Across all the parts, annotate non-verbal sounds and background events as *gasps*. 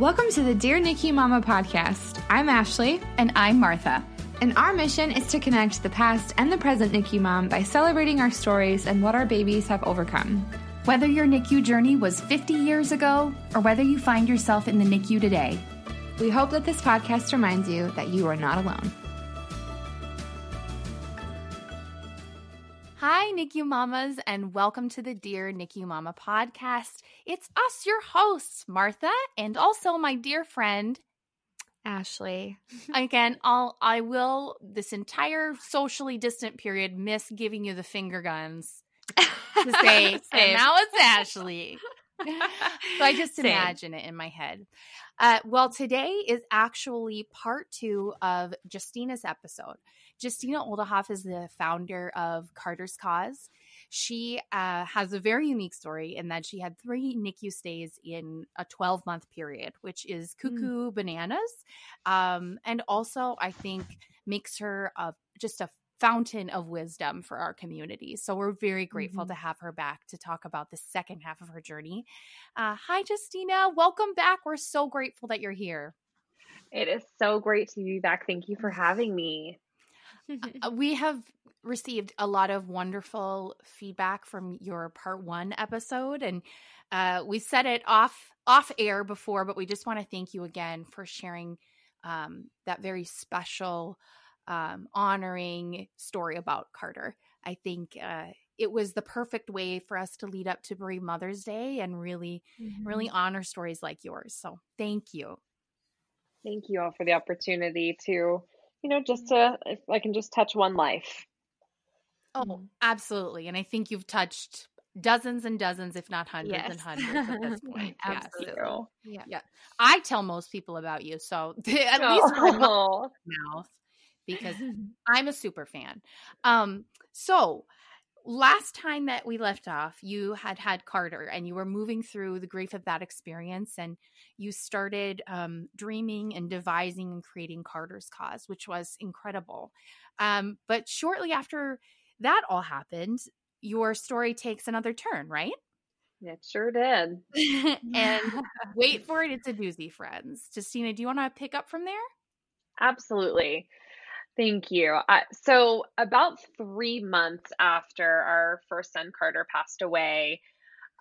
Welcome to the Dear NICU Mama podcast. I'm Ashley. And I'm Martha. And our mission is to connect the past and the present NICU mom by celebrating our stories and what our babies have overcome. Whether your NICU journey was 50 years ago or whether you find yourself in the NICU today, we hope that this podcast reminds you that you are not alone. Hi, NICU Mamas, and welcome to the Dear NICU Mama podcast. It's us, your hosts, Martha, and also my dear friend, Ashley. *laughs* Again, I'll I will this entire socially distant period miss giving you the finger guns to *laughs* say, and now it's Ashley. *laughs* so I just Same. imagine it in my head. Uh, well, today is actually part two of Justina's episode. Justina Oldehoff is the founder of Carter's Cause. She uh, has a very unique story in that she had three NICU stays in a 12 month period, which is mm. cuckoo mm. bananas. Um, and also, I think, makes her a, just a fountain of wisdom for our community. So we're very grateful mm-hmm. to have her back to talk about the second half of her journey. Uh, hi, Justina. Welcome back. We're so grateful that you're here. It is so great to be back. Thank you for having me. Uh, we have received a lot of wonderful feedback from your part one episode and uh, we said it off off air before but we just want to thank you again for sharing um, that very special um, honoring story about Carter. I think uh, it was the perfect way for us to lead up to Bereaved Mother's Day and really, mm-hmm. really honor stories like yours. So thank you. Thank you all for the opportunity to, you know, just to, if I can just touch one life. Oh, mm-hmm. absolutely. And I think you've touched dozens and dozens, if not hundreds yes. and hundreds at this point. *laughs* absolutely. Yeah. yeah. I tell most people about you. So *laughs* at oh. least my *laughs* mouth because I'm a super fan. Um, so last time that we left off, you had had Carter and you were moving through the grief of that experience and you started um, dreaming and devising and creating Carter's cause, which was incredible. Um, but shortly after that all happened, your story takes another turn, right? It sure did. *laughs* and *laughs* wait for it, it's a doozy, friends. Justina, do you want to pick up from there? Absolutely. Thank you. Uh, so, about three months after our first son Carter passed away,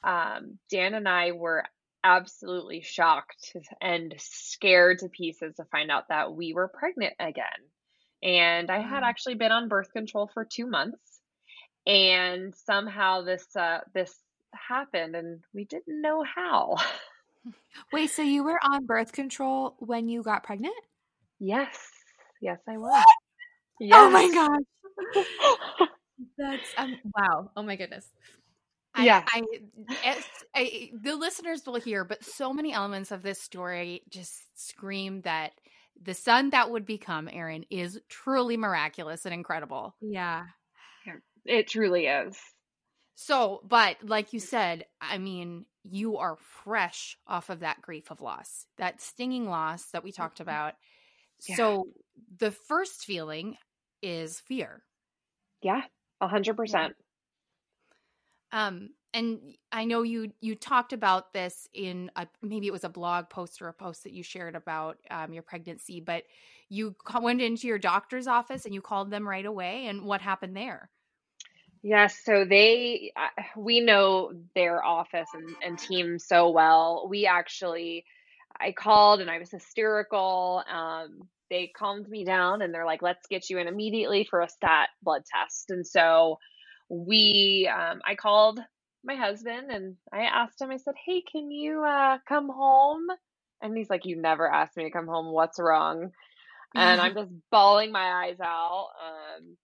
um, Dan and I were absolutely shocked and scared to pieces to find out that we were pregnant again. And I had actually been on birth control for two months, and somehow this uh, this happened, and we didn't know how. *laughs* Wait, so you were on birth control when you got pregnant? Yes. Yes, I was. Yes. Oh my gosh. *laughs* That's um wow. Oh my goodness. yeah. I, I, I, the listeners will hear, but so many elements of this story just scream that the son that would become Aaron is truly miraculous and incredible. Yeah. It truly is. So, but like you said, I mean, you are fresh off of that grief of loss, that stinging loss that we talked mm-hmm. about. Yeah. So, the first feeling is fear. Yeah, a hundred percent. Um, and I know you you talked about this in a, maybe it was a blog post or a post that you shared about um, your pregnancy, but you went into your doctor's office and you called them right away. And what happened there? Yes, so they uh, we know their office and, and team so well. We actually I called and I was hysterical. Um, they calmed me down and they're like, let's get you in immediately for a stat blood test. And so we, um, I called my husband and I asked him, I said, hey, can you uh, come home? And he's like, you never asked me to come home. What's wrong? And I'm *laughs* just bawling my eyes out um,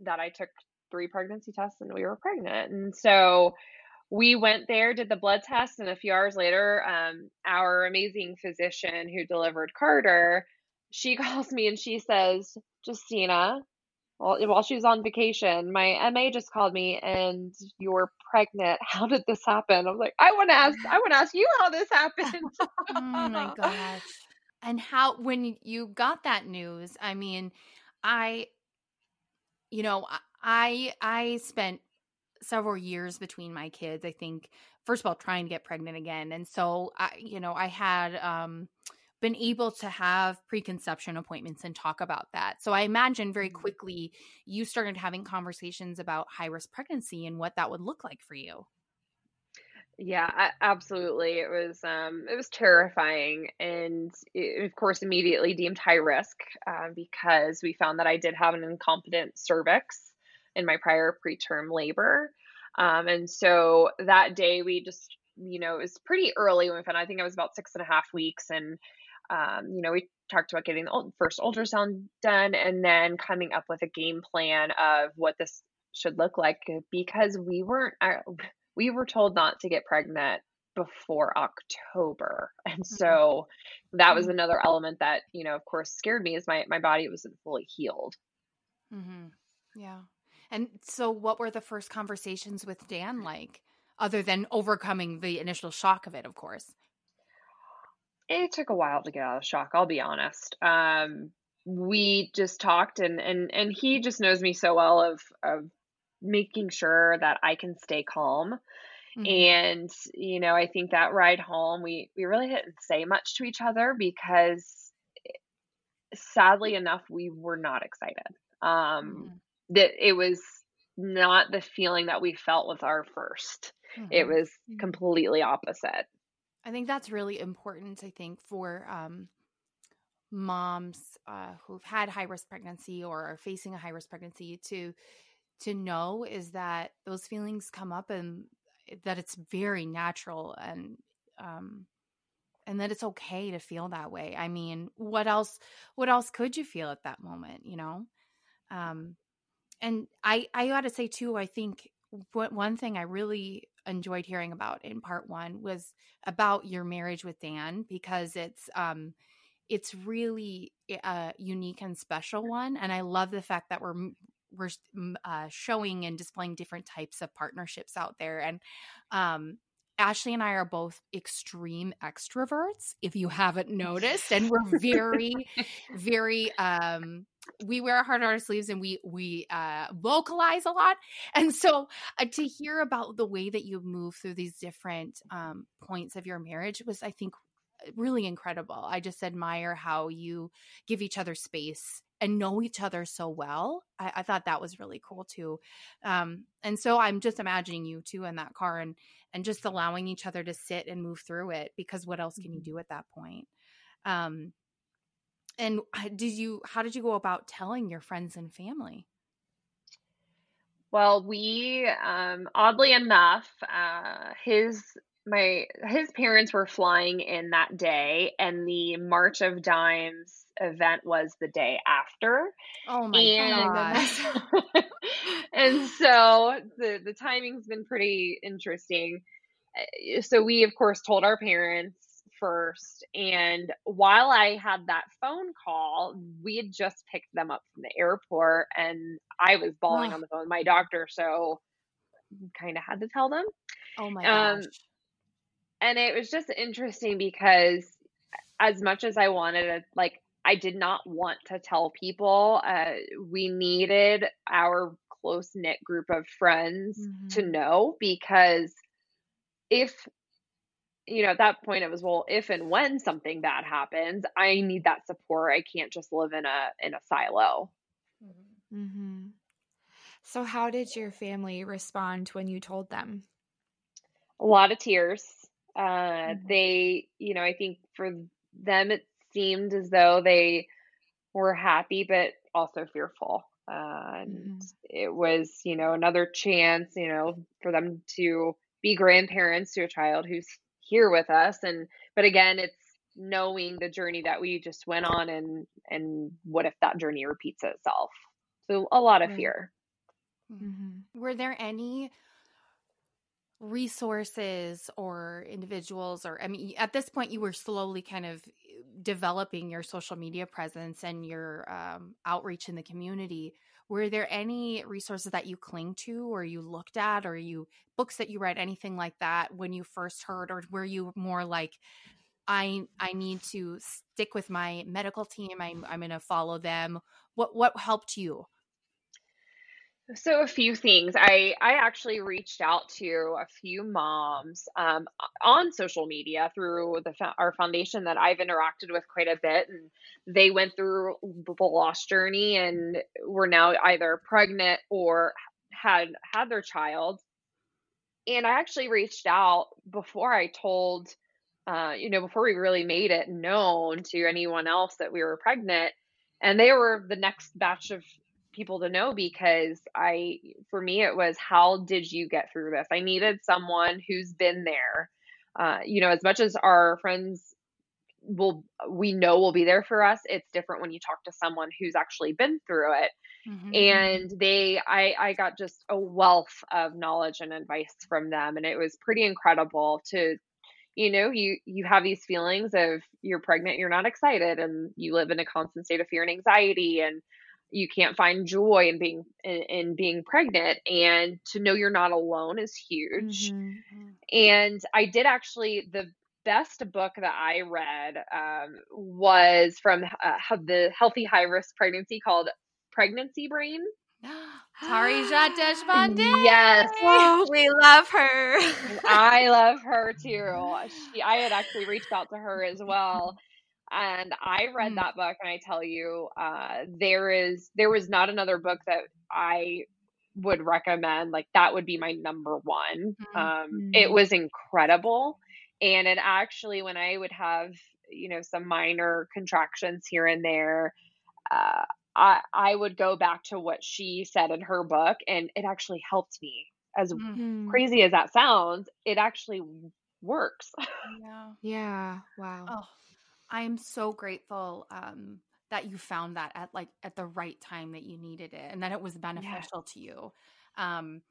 that I took three pregnancy tests and we were pregnant. And so we went there, did the blood test, and a few hours later, um, our amazing physician who delivered Carter she *laughs* calls me and she says, Justina, while she was on vacation, my MA just called me and you're pregnant. *laughs* How did this happen? I was like, I want to ask, I want to ask you how this happened. *laughs* oh my gosh. And how, when you got that news, I mean, I, you know, I, I spent several years between my kids. I think first of all trying to get pregnant again, and so I, you know, I had um, been able to have preconception appointments and talk about that. So I imagine very mm-hmm. quickly you started having conversations about high risk pregnancy and what that would look like for you. Yeah, absolutely. It was um, it was terrifying, and it, of course, immediately deemed high risk uh, because we found that I did have an incompetent cervix in my prior preterm labor, um, and so that day we just, you know, it was pretty early when we found. I think I was about six and a half weeks, and um, you know, we talked about getting the first ultrasound done, and then coming up with a game plan of what this should look like because we weren't. Uh, we were told not to get pregnant before October. And mm-hmm. so that was mm-hmm. another element that, you know, of course scared me is my my body wasn't fully healed. Mm-hmm. Yeah. And so what were the first conversations with Dan like other than overcoming the initial shock of it, of course? It took a while to get out of shock, I'll be honest. Um we just talked and and and he just knows me so well of of making sure that I can stay calm. Mm-hmm. And you know, I think that ride home we we really didn't say much to each other because sadly enough we were not excited. Um mm-hmm. that it was not the feeling that we felt with our 1st mm-hmm. It was completely opposite. I think that's really important I think for um moms uh, who've had high risk pregnancy or are facing a high risk pregnancy to to know is that those feelings come up and that it's very natural and um and that it's okay to feel that way. I mean, what else what else could you feel at that moment, you know? Um and I I got to say too, I think one thing I really enjoyed hearing about in part 1 was about your marriage with Dan because it's um it's really a eh, unique and special one and i love the fact that we're we're uh, showing and displaying different types of partnerships out there and um, Ashley and I are both extreme extroverts, if you haven't *laughs* noticed, and we're very, very um we wear our heart on our sleeves and we we uh vocalize a lot. And so uh, to hear about the way that you move through these different um points of your marriage was I think really incredible. I just admire how you give each other space and know each other so well. I, I thought that was really cool too. Um, and so I'm just imagining you two in that car and and just allowing each other to sit and move through it because what else can you mm-hmm. do at that point? Um, and did you how did you go about telling your friends and family? Well, we um, oddly enough, uh, his my his parents were flying in that day and the march of dimes event was the day after. Oh my and, gosh *laughs* *laughs* and so the the timing's been pretty interesting. Eh, so we of course told our parents first and while i had that phone call we had just picked them up from the airport and i was bawling oh. on the phone. With my doctor so kind of had to tell them. Oh my um, gosh and it was just interesting because as much as I wanted to, like, I did not want to tell people. Uh, we needed our close knit group of friends mm-hmm. to know because if you know at that point it was well if and when something bad happens i need that support i can't just live in a in a silo mm-hmm. so how did your family respond when you told them a lot of tears uh, mm-hmm. They, you know, I think for them it seemed as though they were happy, but also fearful. Uh, and mm-hmm. it was, you know, another chance, you know, for them to be grandparents to a child who's here with us. And, but again, it's knowing the journey that we just went on and, and what if that journey repeats itself? So a lot of fear. Mm-hmm. Were there any resources or individuals or i mean at this point you were slowly kind of developing your social media presence and your um, outreach in the community. Were there any resources that you cling to or you looked at or you books that you read anything like that when you first heard? Or were you more like i i need to stick with my medical team. I'm, I'm going to follow them. What what helped you So a few things. I I actually reached out to a few moms um, on social media through the our foundation that I've interacted with quite a bit, and they went through the loss journey and were now either pregnant or had had their child. And I actually reached out before I told, uh, you know, before we really made it known to anyone else that we were pregnant, and they were the next batch of people to know because I, for me, it was how did you get through this? I needed someone who's been there. Uh, you know, as much as our friends will, we know will be there for us, it's different when you talk to someone who's actually been through it. Mm-hmm. And they, I, I got just a wealth of knowledge and advice from them, and it was pretty incredible to you know you you have these feelings of you're pregnant you're not excited and you live in a constant state of fear and anxiety and you can't find joy in being in, in, being pregnant and to know you're not alone is huge mm-hmm. and i did actually the best book that i read um, was from uh, the healthy high risk pregnancy called pregnancy brain *gasps* Parijat Deshpande. Yes. Oh, we love her. I love her *laughs* too. She, I had actually reached out to her as well and I read mm. that book, and I tell you, uh, there is there was not another book that I would recommend. Like that would be my number one. Mm-hmm. Um, it mm. was incredible, and it actually, when I would have you know some minor contractions here and there, uh, I I would go back to what she said in her book, and it actually helped me. As mm-hmm. crazy as that sounds, it actually works. Yeah. *laughs* Yeah. Wow. Oh I am so grateful um, that you found that at like at the right time that you needed it and that it was beneficial to you. Um,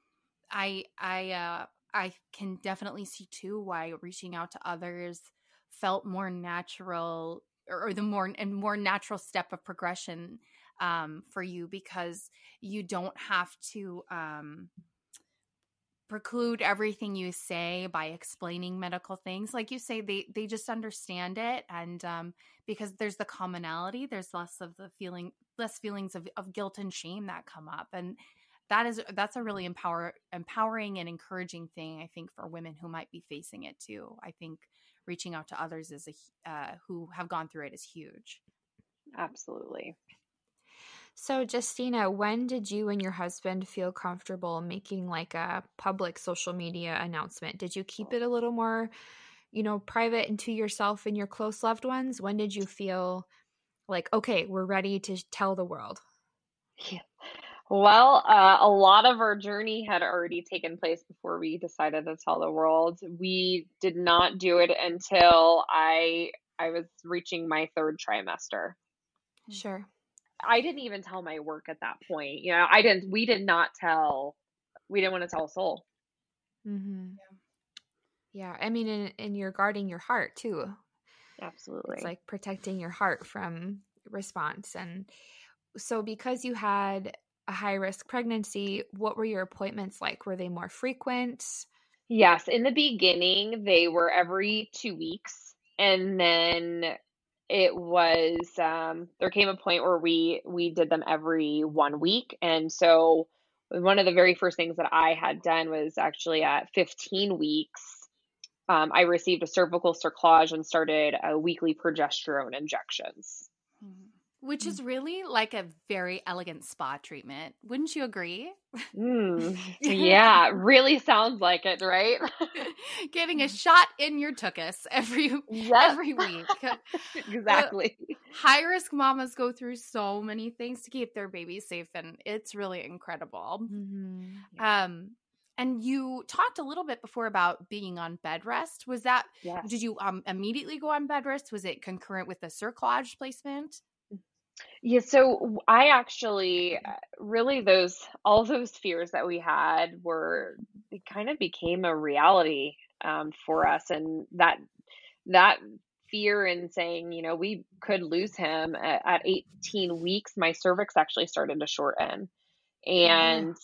I I uh, I can definitely see too why reaching out to others felt more natural or, or the more and more natural step of progression um, for you because you don't have to um, preclude everything you say by explaining medical things. Like you say they they just understand it and um, because there's the commonality there's less of the feeling less feelings of, of guilt and shame that come up and that is that's a really empower empowering and encouraging thing i think for women who might be facing it too. I think reaching out to others is a uh, who have gone through it is huge. Absolutely so, Justina, when did you and your husband feel comfortable making like a public social media announcement? Did you keep it a little more, you know, private and to yourself and your close loved ones? When did you feel like, okay, we're ready to tell the world? Yeah. Well, uh, a lot of our journey had already taken place before we decided to tell the world. We did not do it until I I was reaching my third trimester. Sure. I didn't even tell my work at that point. You know, I didn't. We did not tell. We didn't want to tell a soul. Mm-hmm. Yeah. yeah, I mean, and, and you're guarding your heart too. Absolutely, it's like protecting your heart from response. And so, because you had a high risk pregnancy, what were your appointments like? Were they more frequent? Yes, in the beginning, they were every two weeks, and then it was um, there came a point where we we did them every one week and so one of the very first things that i had done was actually at 15 weeks um, i received a cervical cerclage and started a weekly progesterone injections mm-hmm. Which is really like a very elegant spa treatment. Wouldn't you agree? Mm, *laughs* yeah, really sounds like it, right? *laughs* Getting a *laughs* shot in your tuchus every yep. every week. exactly. Uh, high risk mamas go through so many things to keep their babies safe, and it's really incredible. Mm-hmm. Um, and you talked a little bit before about being on bed rest. Was that yes. did you um, immediately go on bed rest? Was it concurrent with the cerclage placement? Yeah, so I actually uh, really those all those fears that we had were it kind of became a reality um, for us, and that that fear in saying, you know, we could lose him at, at 18 weeks. My cervix actually started to shorten, and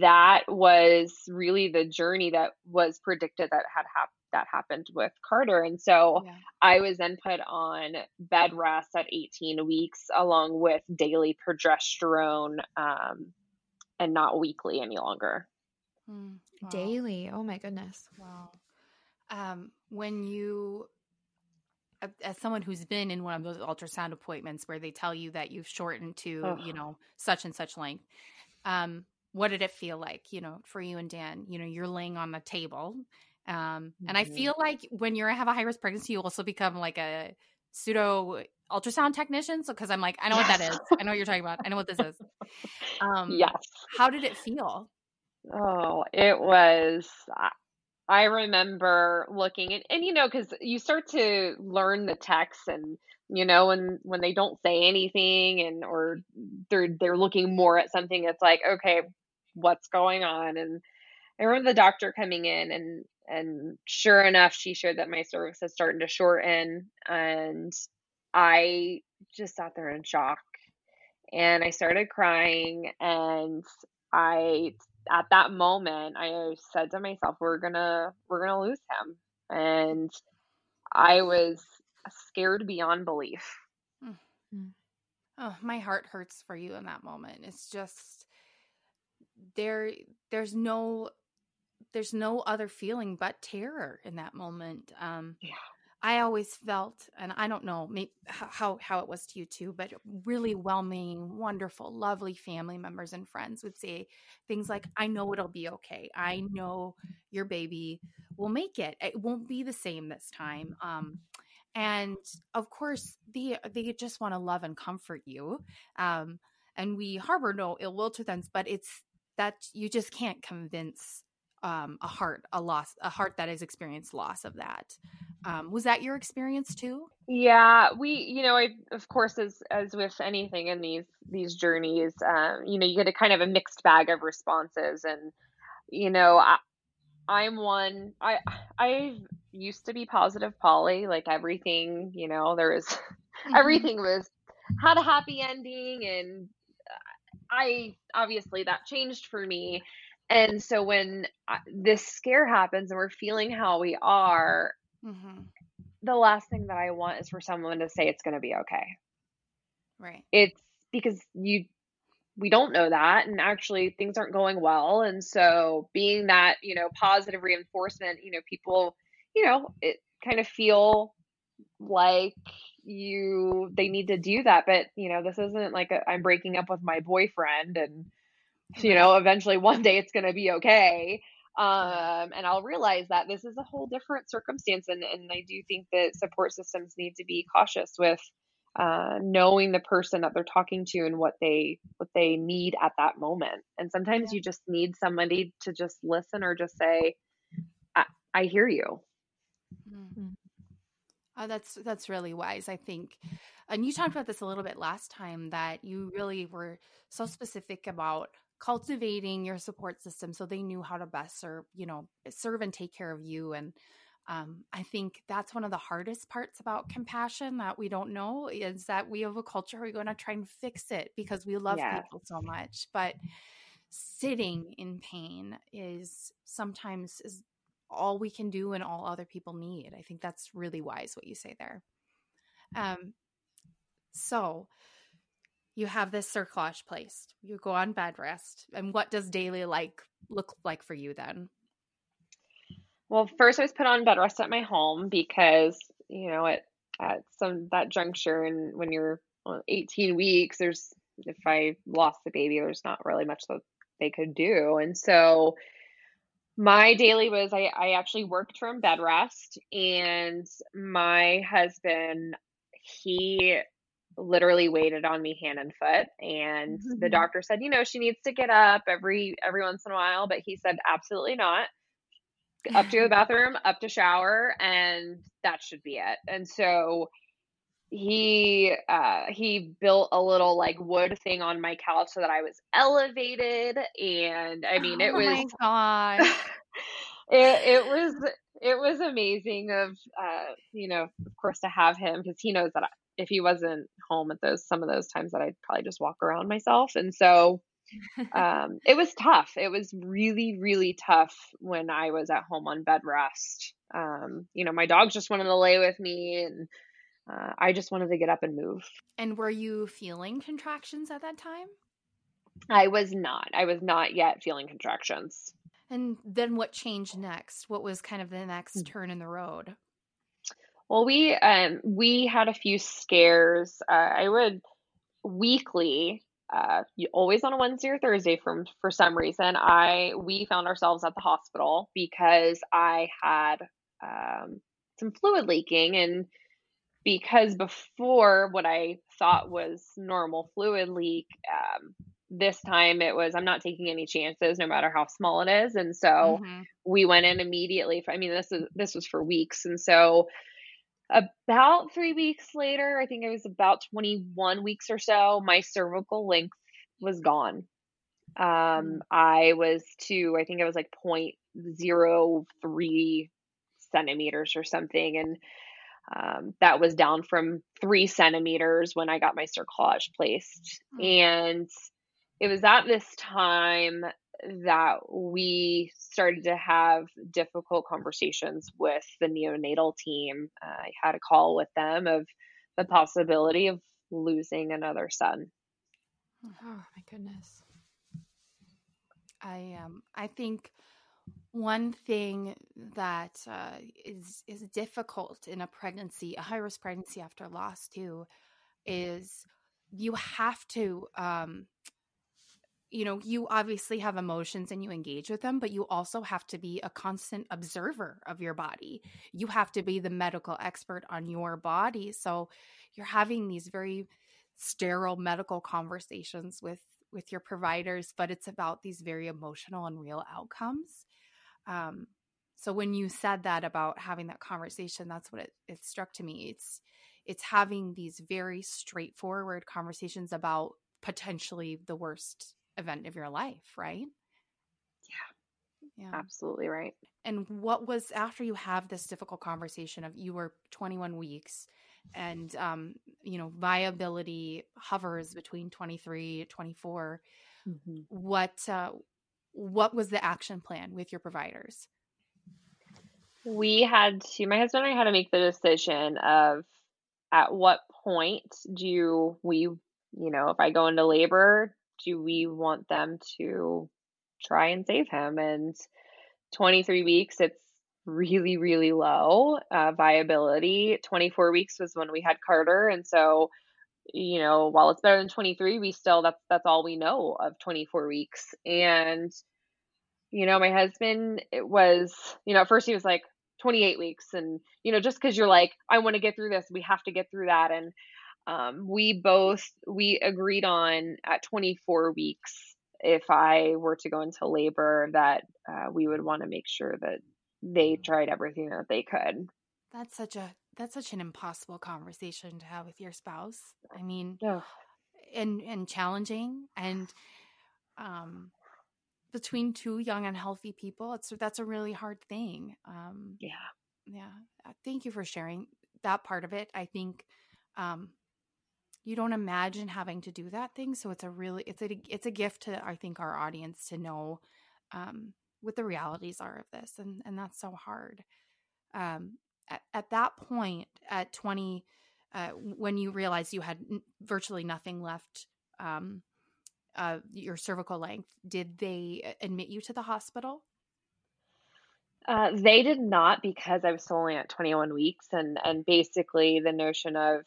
that was really the journey that was predicted that had happened that happened with Carter. And so yeah. I was then put on bed rest at 18 weeks along with daily progesterone um, and not weekly any longer. Mm, wow. Daily. Oh my goodness. Wow. Um, when you as someone who's been in one of those ultrasound appointments where they tell you that you've shortened to oh. you know such and such length um what did it feel like you know for you and dan you know you're laying on the table um and i mm-hmm. feel like when you have a high risk pregnancy you also become like a pseudo ultrasound technician so because i'm like i know what that is. I know what you're talking about. I know what this is. *laughs* Um yes. how did it feel? Oh it was I remember looking and, and you know because you start to learn the text and you know when when they don't say anything and or they're they're looking more at something it's like okay what's going on? And I remember the doctor coming in and and sure enough she showed that my cervix is starting to shorten and I just sat there in shock and I started crying and I at that moment I said to myself, we're gonna we're gonna lose him. And I was scared beyond belief. Mm-hmm. Oh, my heart hurts for you in that moment. It's just there there's no there's no other feeling but terror in that moment. Um yeah. I always felt, and I don't know maybe how how it was to you too, but really well-meaning, wonderful, lovely family members and friends would say things like, "I know it'll be okay. I know your baby will make it. It won't be the same this time." Um, and of course, they they just want to love and comfort you. Um, and we harbor no ill will to them, but it's that you just can't convince um, a heart a loss a heart that has experienced loss of that. Um, was that your experience too? Yeah we you know I, of course as as with anything in these these journeys um, you know you get a kind of a mixed bag of responses and you know I, i'm one i i used to be positive Polly like everything you know there was *laughs* mm-hmm. everything was had a happy ending and i obviously that changed for me and so when this scare happens and we're feeling how we are, mm-hmm. the last thing that I want is for someone to say it's going to be okay. Right. It's because you we don't know that and actually things aren't going well and so being that, you know, positive reinforcement, you know, people, you know, it kind of feel like you they need to do that but you know this isn't like i am breaking up with my boyfriend and you know eventually one day it's going to be okay um, and i'll realize that this is a whole different circumstance and, and i do think that support systems need to be cautious with uh, knowing the person that they're talking to and what they what they need at that moment and sometimes you just need somebody to just listen or just say i, I hear you. Mm-hmm. oh, that's that's really wise i think and you talked about this a little bit last time that you really were so specific about cultivating your support system so they knew how to best serve you know serve and take care of you and um, i think that's one of the hardest parts about compassion that we don't know is that we have a culture where we're going to try and fix it because we love yeah. people so much but sitting in pain is sometimes is all we can do and all other people need i think that's really wise what you say there um so you have this cerclage placed. You go on bed rest. And what does daily like look like for you then? Well, first I was put on bed rest at my home because, you know, at at some that juncture and when you're 18 weeks, there's if I lost the baby, there's not really much that they could do. And so my daily was I, I actually worked from bed rest and my husband he literally waited on me hand and foot and mm-hmm. the doctor said you know she needs to get up every every once in a while but he said absolutely not. Up to the *laughs* bathroom up to shower and that should be it. And so he uh he built a little like wood thing on my couch so that i was elevated and i mean oh it was my god *laughs* it, it was it was amazing of uh you know of course to have him because he knows that if he wasn't home at those some of those times that I'd probably just walk around myself. And so *laughs* um, it was tough. It was really, really tough when I was at home on bed rest. Um, you know, my dogs just wanted to lay with me and uh, I just wanted to get up and move. And were you feeling contractions at that time? I was not. I was not yet feeling contractions. And then what changed next? What was kind of the next Hmm. turn in the road? Well, we um we had a few scares. Uh, I would weekly, uh, always on a Wednesday or Thursday from for some reason. I we found ourselves at the hospital because I had um, some fluid leaking, and because before what I thought was normal fluid leak, um, this time it was I'm not taking any chances, no matter how small it is, and so Mhm. we went in immediately. For, I mean, this is this was for weeks, and so about three weeks later, I think it was about 21 weeks or so, my cervical length was gone. Um, I was to, I think it was like 0.03 centimeters or something. And um, that was down from three centimeters when I got my cerclage placed. Mm. And it was at this time that we started to have difficult conversations with the neonatal team. Uh, I had a call with them of the possibility of losing another son. Oh my goodness. I um I think one thing that uh, is is difficult in a pregnancy, a high risk pregnancy after loss too, is you have to um you know you obviously have emotions and you engage with them but you also have to be a constant observer of your body. You have to be the medical expert on your body. So you're having these very sterile medical conversations with with your providers but it's about these very emotional and real outcomes. Um so when you said that about having that conversation that's what it, it struck to me. It's it's having these very straightforward conversations about potentially the worst event of your life right? Yeah. Yeah. Absolutely right. and what was after you have this difficult conversation of you were 21 weeks and um you know viability hovers between 23 24 what uh what was the action plan with your providers? We had to, my husband and I had to make the decision of at what point do we, you know, if I go into labor, do we want them to try and save him? And 23 weeks, it's really, really low uh, viability. 24 weeks was when we had Carter. And so, you know, while it's better than 23, we still, that's, that's all we know of 24 weeks. And, you know, my husband it was, you know, at first he was like 28 weeks. And, you know, just because you're like, I want to get through this, we have to get through that. And um, we both, we agreed on at 24 weeks, if I were to go into labor, that uh, we would want to make sure that they tried everything that they could. that's such a that's such an impossible conversation to have with your spouse. I mean and and challenging and um between two young and healthy people it's that's a really hard thing um Yeah. yeah. Uh, thank you for sharing that part of it. I think um you don't imagine having to do that thing so it's a really it's a it's a gift to i think our audience to know um what the realities are of this and and that's so hard. Um at, at that point at 20 uh when you realized you had n- virtually nothing left um uh your cervical length did they uh, admit you to the hospital? Uh, they did not because I was still only at 21 weeks, and and basically the notion of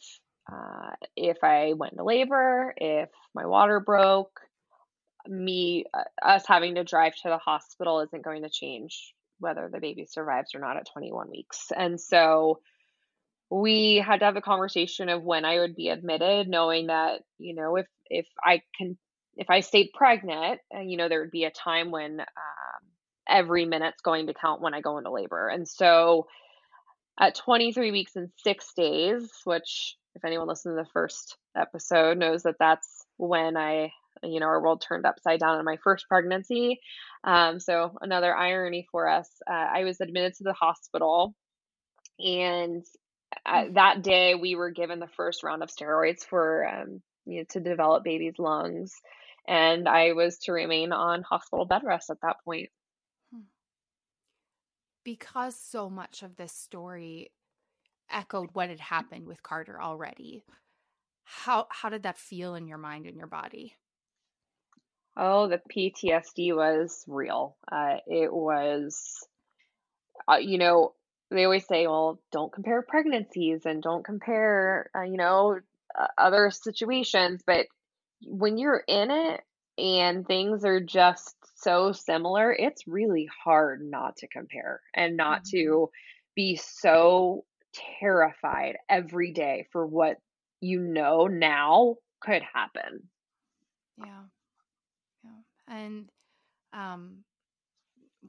uh, if I went into labor, if my water broke, me uh, us having to drive to the hospital isn't going to change whether the baby survives or not at 21 weeks. And so we had to have a conversation of when I would be admitted, knowing that you know if if I can if I stayed pregnant, uh, you know there would be a time when um, every minute's going to count when I go into labor. And so at 23 weeks and six days, which if anyone listened to the first episode knows that that's when I, you know, our world turned upside down in my first pregnancy. Um, so another irony for us, uh, I was admitted to the hospital and uh, that day we were given the first round of steroids for, um, you know, to develop baby's lungs. And I was to remain on hospital bed rest at that point. Because so much of this story echoed what had happened with Carter already. How how did that feel in your mind and your body? Oh, the PTSD was real. Uh, it was, uh, you know, they always say, well, don't compare pregnancies and don't compare, uh, you know, uh, other situations. But when you're in it and things are just so similar, it's really hard not to compare and not Mhm. to be so terrified every day for what you know now could happen. Yeah. Yeah. And um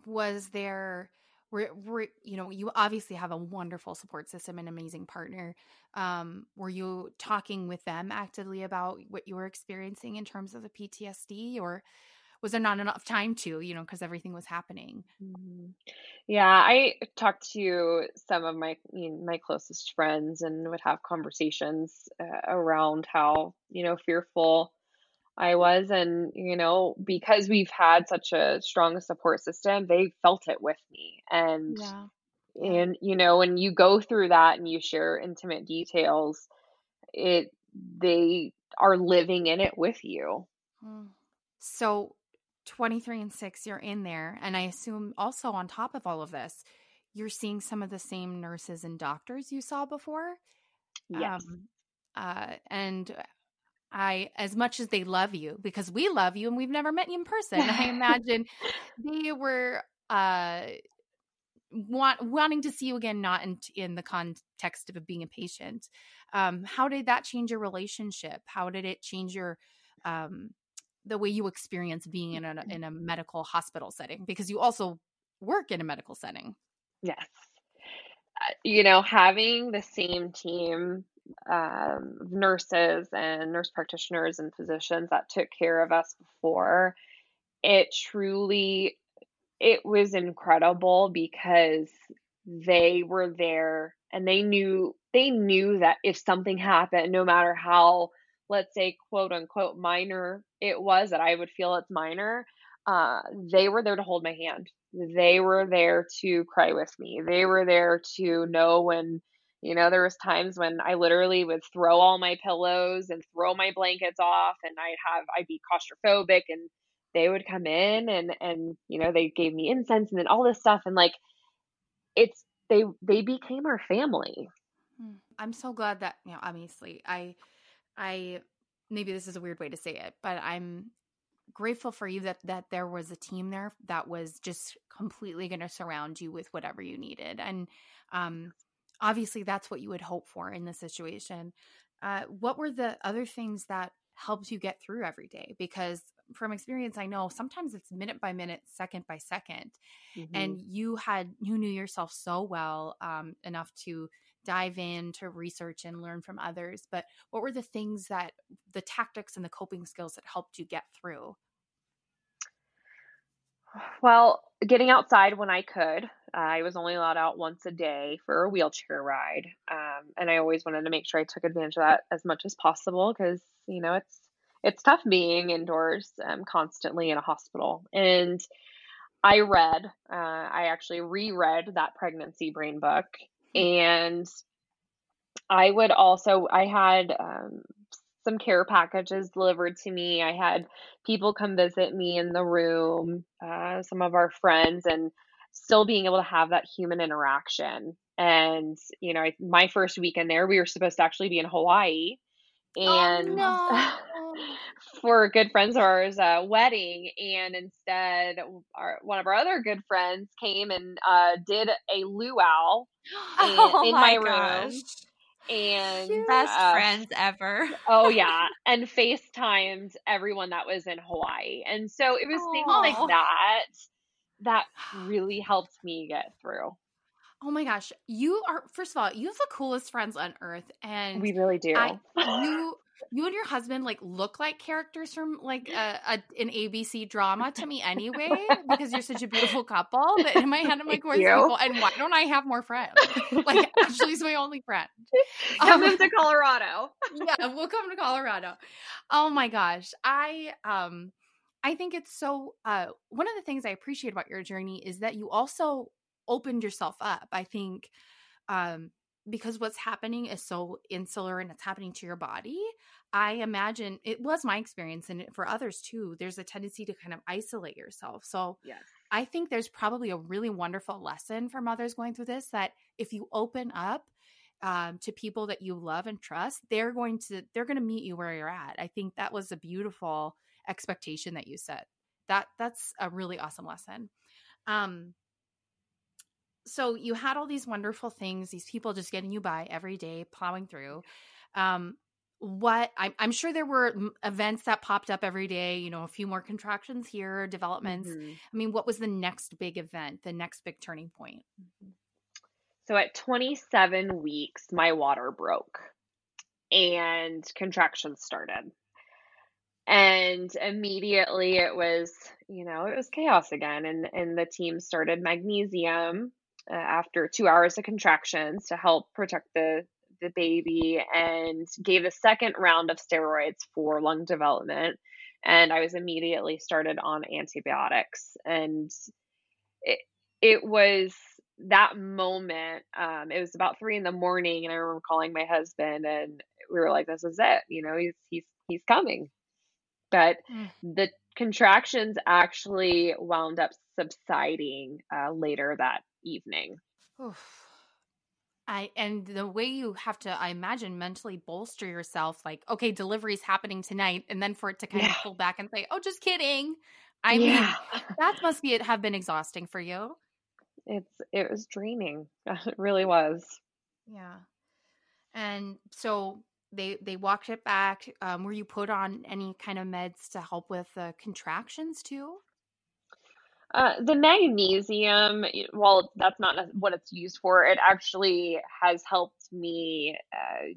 was there were, were you know you obviously have a wonderful support system and amazing partner um were you talking with them actively about what you were experiencing in terms of the PTSD or was there not enough time to you know because everything was happening Mhm. Yeah, I talked to some of my you know, my closest friends and would have conversations uh, around how, you know, fearful I was and, you know, because we've had such a strong support system, they felt it with me. And yeah and you know, when you go through that and you share intimate details, it they are living in it with you. Mm. so 23 and 6 you're in there and i assume also on top of all of this you're seeing some of the same nurses and doctors you saw before? Yes. um uh and i as much as they love you because we love you and we've never met you in person i *laughs* imagine they were uh want wanting to see you again not in in the context of being a patient. Um how did that change your relationship? How did it change your um the way you experience being in a in a medical hospital setting because you also work in a medical setting Yes. Uh, You know, having the same team um, of nurses and nurse practitioners and physicians that took care of us before, it truly it was incredible because they were there and they knew they knew that if something happened, no matter how, let's say, quote unquote, minor it was, that I would feel it's minor, uh, they were there to hold my hand. They were there to cry with me. They were there to know when, you know, there was times when I literally would throw all my pillows and throw my blankets off and I'd have I'd be claustrophobic and they would come in and and you know they gave me incense and then all this stuff and like it's they they became our family Hmm. i'm so glad that you know obviously i i maybe this is a weird way to say it but i'm grateful for you that that there was a team there that was just completely going to surround you with whatever you needed. And um obviously that's what you would hope for in the situation. Uh what were the other things that helped you get through every day? Because from experience i know sometimes it's minute by minute second by second. And you had you knew yourself so well um, enough to dive in to research and learn from others but what were the things that the tactics and the coping skills that helped you get through *sighs* well getting outside when i could i was only allowed out once a day for a wheelchair ride um, and i always wanted to make sure i took advantage of that as much as possible because you know it's it's tough being indoors um, constantly in a hospital and I read, uh, I actually reread that pregnancy brain book. And I would also, I had um, some care packages delivered to me. I had people come visit me in the room, uh, some of our friends, and still being able to have that human interaction. And, you know, I, my first weekend there, we were supposed to actually be in Hawaii. And oh *laughs* for good friends of ours uh, wedding and instead our, one of our other good friends came and uh, did a luau *gasps* in, Oh in my my room and. Best uh, friends ever. oh yeah *laughs* and facetimed everyone that was in hawaii and so it was things like that that really helped me get through oh my gosh you are first of all you have the coolest friends on earth and we really do I you *laughs* you and your husband like look like characters from like a, a an ABC drama to me anyway because you're such a beautiful couple. But in my head, I'm like, where's people? And why don't I have more friends? Like *laughs* Ashley's my only friend. *laughs* come Um, to colorado yeah, we'll come to Colorado. Oh my gosh. I um I think it's so uh one of the things I appreciate about your journey is that you also opened yourself up. I think um because what's happening is so insular and it's happening to your body. I imagine it was my experience and for others too. There's a tendency to kind of isolate yourself. So Yes. I think there's probably a really wonderful lesson for mothers going through this that if you open up um, to people that you love and trust, they're going to they're going to meet you where you're at. I think that was a beautiful expectation that you set. That that's a really awesome lesson. Um, so you had all these wonderful things, these people just getting you by every day, plowing through. Um, what I'm, I'm sure there were events that popped up every day. You know, a few more contractions here, developments. Mm-hmm. I mean, what was the next big event, the next big turning point? So at 27 weeks, my water broke and contractions started. And immediately it was, you know, it was chaos again. And, and the team started magnesium uh, after two hours of contractions to help protect the, the baby and gave a second round of steroids for lung development. And I was immediately started on antibiotics. And it, it was that moment, um, it was about three in the morning, and I remember calling my husband, and we were like, "This is it, you know, he's he's he's coming." But Mm. the contractions actually wound up subsiding uh, later that evening. Oof. I and the way you have to, I imagine, mentally bolster yourself, like, okay, delivery's happening tonight, and then for it to kind Yeah. of pull back and say, "Oh, just kidding." I yeah, mean, *laughs* that must be it have been exhausting for you. it's it was draining. *laughs* It really was. Yeah. And so they they walked it back. Um, were you put on any kind of meds to help with the contractions too? Uh, the magnesium, well, that's not what it's used for. It actually has helped me uh,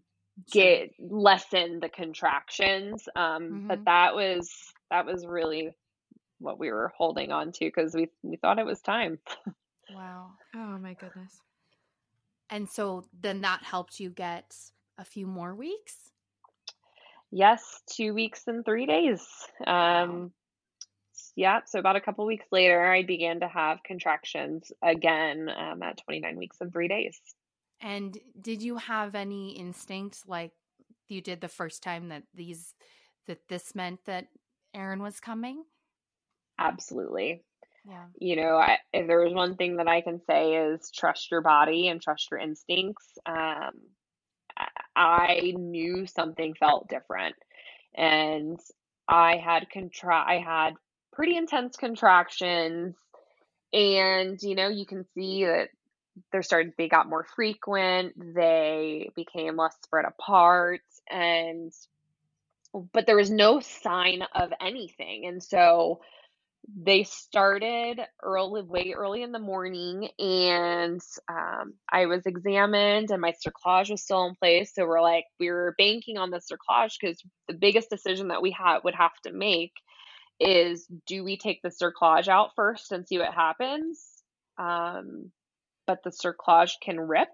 get lessen the contractions. Um, but Mhm. that was that was really what we were holding on to because we we thought it was time. Wow. Oh my goodness. And so then that helped you get a few more weeks. Yes, two weeks and three days. Um, yeah, so about a couple weeks later, I began to have contractions again um, at 29 weeks and three days. And did you have any instinct like you did the first time that these that this meant that Aaron was coming? Absolutely. Yeah. you know, I, if there was one thing that I can say is trust your body and trust your instincts. Um, I, I knew something felt different, and I had contra- I had pretty intense contractions, and you know, you can see that they're starting. They got more frequent. They became less spread apart, and but there was no sign of anything, and so they started early way early in the morning and um, i was examined and my cerclage was still in place so we're like we were banking on the cerclage because the biggest decision that we had would have to make is do we take the cerclage out first and see what happens? Um, but the cerclage can rip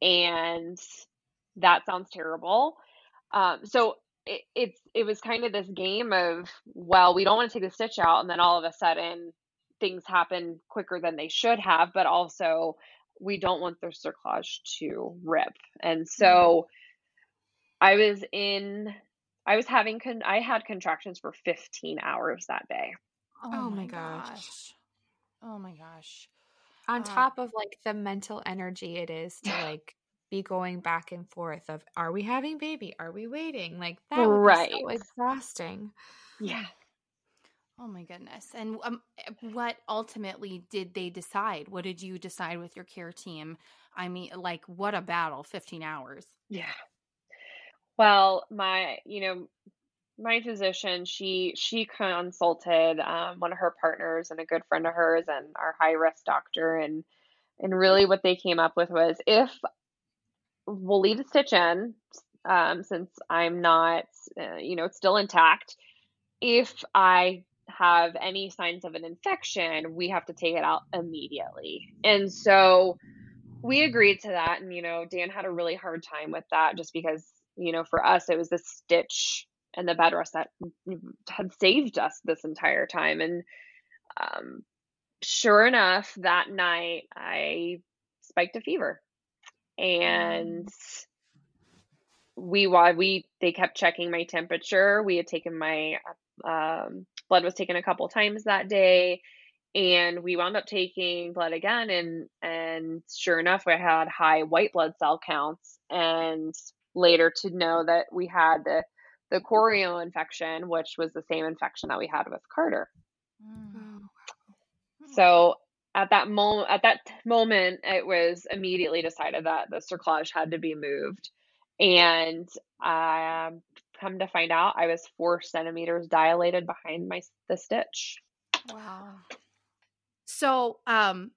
and that sounds terrible. Um, so it, it's it was kind of this game of well we don't want to take the stitch out and then all of a sudden things happen quicker than they should have but also we don't want the cerclage to rip. And so i was in i was having con- i had contractions for 15 hours that day Oh my gosh. Oh my gosh. On Uh, top of like the mental energy it is to *laughs* like be going back and forth of are we having baby? Are we waiting? Like that would be so exhausting. yeah Oh my goodness. And um, what ultimately did they decide? What did you decide with your care team? I mean, like, what a battle, 15 hours. Yeah. Well, my, you know, my physician, she she consulted um, one of her partners and a good friend of hers and our high risk doctor and and really what they came up with was if we'll leave the stitch in um, since I'm not, uh, you know, it's still intact. If I have any signs of an infection, we have to take it out immediately. And so we agreed to that. And, you know, Dan had a really hard time with that just because, you know, for us, it was the stitch and the bed rest that had saved us this entire time. And um, sure enough, that night I spiked a fever. and we why we they kept checking my temperature. We had taken my um, blood was taken a couple times that day, and we wound up taking blood again, and and sure enough, we had high white blood cell counts, and later to know that we had the the chorio infection, which was the same infection that we had with Carter. Mm. So at that moment, at that moment, it was immediately decided that the cerclage had to be moved, and um, come to find out, I was four centimeters dilated behind my the stitch. Wow. So, um,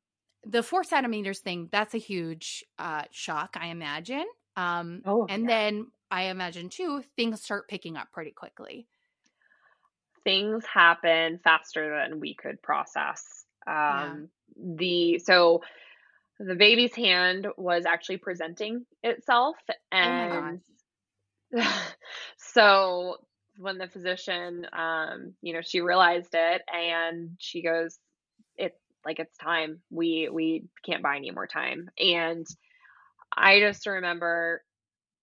the four centimeters thing that's a huge uh, shock, I imagine. Um, oh, and yeah. then I imagine too, things start picking up pretty quickly. Things happen faster than we could process. Um, yeah. The so the baby's hand was actually presenting itself, oh and oh *laughs* so when the physician, um, you know, she realized it, and she goes, "It's like it's time. We we can't buy any more time." And I just remember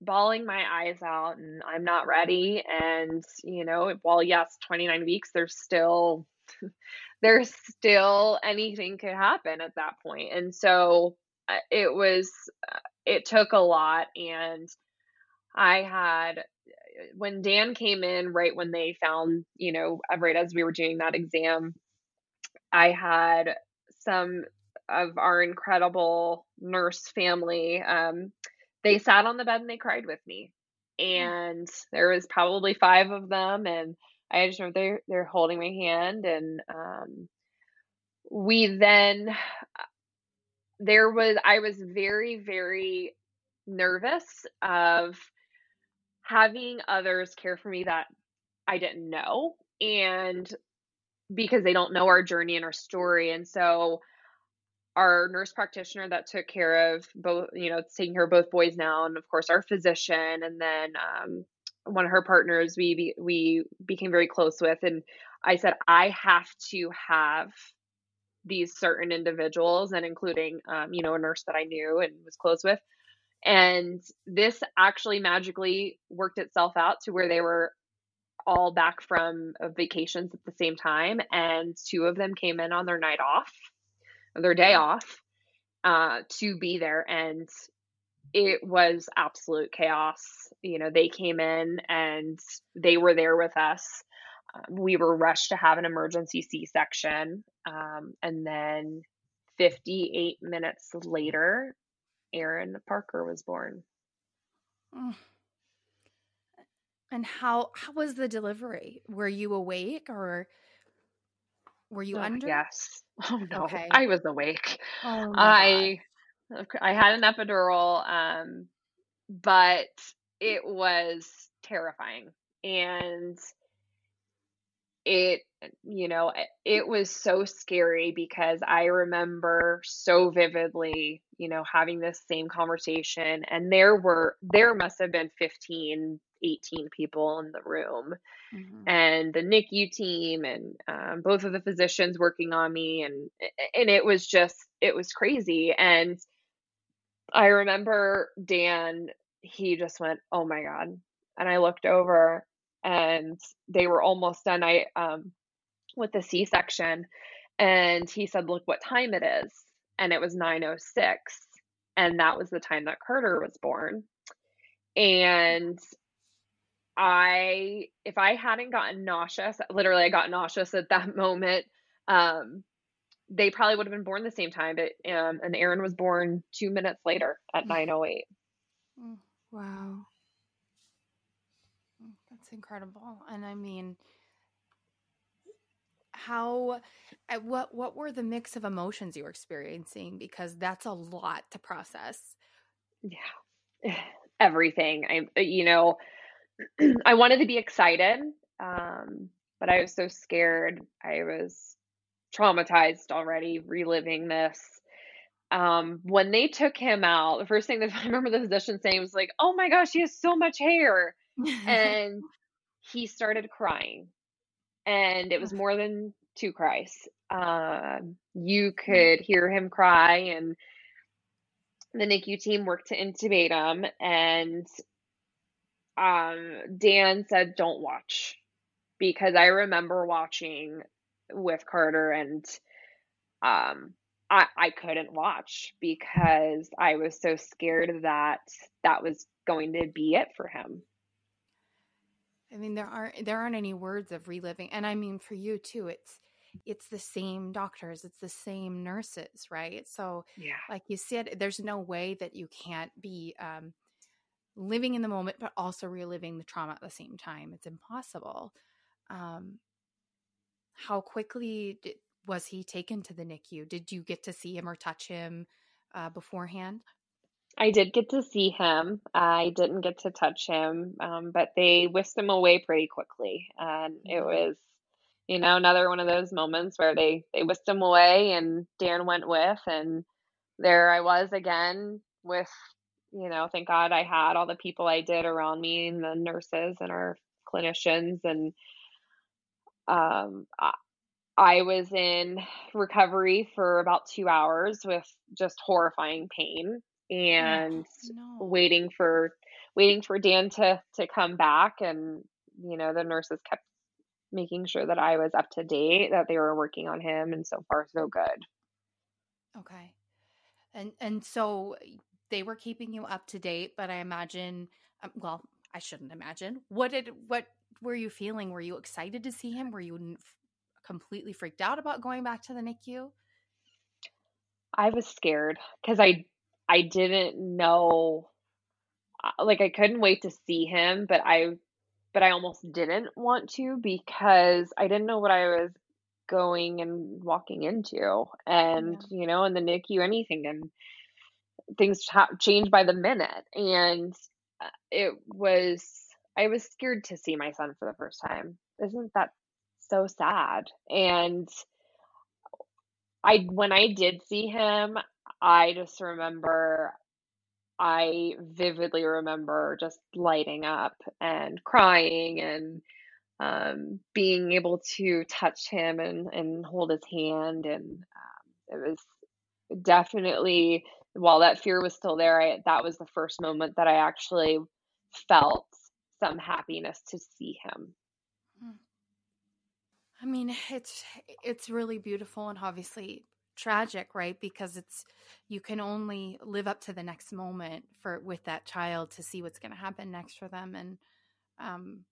bawling my eyes out and I'm not ready. And, you know, while yes, 29 weeks, there's still, *laughs* there's still anything could happen at that point. And so uh, it was, uh, it took a lot. And I had, uh, when Dan came in, right when they found, you know, right as we were doing that exam, I had some of our incredible nurse family um, they sat on the bed and they cried with me. Mm. And there was probably five of them and I just remember they're they're holding my hand and um, we then there was I was very, very nervous of having others care for me that I didn't know and because they don't know our journey and our story. And so our nurse practitioner that took care of both, you know, taking care of both boys now, and of course our physician, and then um, one of her partners we be, we became very close with, and I said I have to have these certain individuals, and including, um, you know, a nurse that I knew and was close with, and this actually magically worked itself out to where they were all back from vacations at the same time, and two of them came in on their night off their day off uh, to be there. And it was absolute chaos. You know, they came in and they were there with us. Um, we were rushed to have an emergency C section. Um, and then 58 minutes later, Aaron Parker was born. And how how was the delivery? Were you awake or were you oh, under? Yes. *laughs* Oh no, okay. I was awake. Oh I God. I had an epidural, um, but it was terrifying, and it you know it was so scary because I remember so vividly, you know, having this same conversation, and there were there must have been fifteen 18 people in the room mm-hmm. and the NICU team and um, both of the physicians working on me and and it was just it was crazy and I remember Dan he just went oh my god and I looked over and they were almost done I um with the C-section and he said look what time it is and it was 906 and that was the time that Carter was born and I if I hadn't gotten nauseous, literally I got nauseous at that *laughs* moment. Um, they probably would have been born the same time, but um, and Aaron was born two minutes later at mm. nine oh eight. Mm, wow, incredible. And I mean, how, what what were the mix of emotions you were experiencing? Because that's a lot to process. Yeah, *sighs* everything. I you know *clears throat* I wanted to be excited, um, but I was so scared. I was traumatized already, reliving this. Um, when they took him out, the first thing that *laughs* I remember the physician saying was like, "Oh my gosh, he has so much hair," *laughs* and he started crying, and it was more than two cries. Um, you could hear him cry, and the NICU team worked to intubate him, and um, Dan said, "Don't watch," because I remember watching with Carter, and um, I I couldn't watch because I was so scared that that was going to be it for him. I mean, there aren't there aren't any words of reliving, and I mean for you too. It's it's the same doctors, it's the same nurses, right? So, Yeah. like you said, there's no way that you can't be um, living in the moment, but also reliving the trauma at the same time. It's impossible. Um, how quickly did, was he taken to the NICU? Did you get to see him or touch him uh, beforehand? I did get to see him. I didn't get to touch him, um, but they whisked him away pretty quickly, and it Mhm. was, you know, another one of those moments where they they whisked him away, and Dan went with, and there I was again with, you know, thank God I had all the people I did around me, and the nurses and our clinicians, and um, I, I was in recovery for about two hours with just horrifying pain and no. waiting for waiting for Dan to to come back and you know the nurses kept making sure that I was up to date that they were working on him and so far so good. Okay. And and so they were keeping you up to date, but I imagine um, well, I shouldn't imagine. What did what were you feeling? Were you excited to see him? Were you completely freaked out about going back to the NICU? I was scared cuz I I didn't know uh, like I couldn't wait to see him but I but I almost didn't want to because I didn't know what I was going and walking into and Yeah. you know in the NICU anything and things ha- change by the minute and uh, it was i was scared to see my son for the first time isn't that so sad and i when i did see him i just remember i vividly remember just lighting up and crying and um, being able to touch him and, and hold his hand and um, it was Definitely, while that fear was still there, I that was the first moment that I actually felt some happiness to see him. Mm. I mean, it's it's really beautiful and obviously tragic, right? Because it's you can only live up to the next moment for with that child to see what's going to happen next for them and um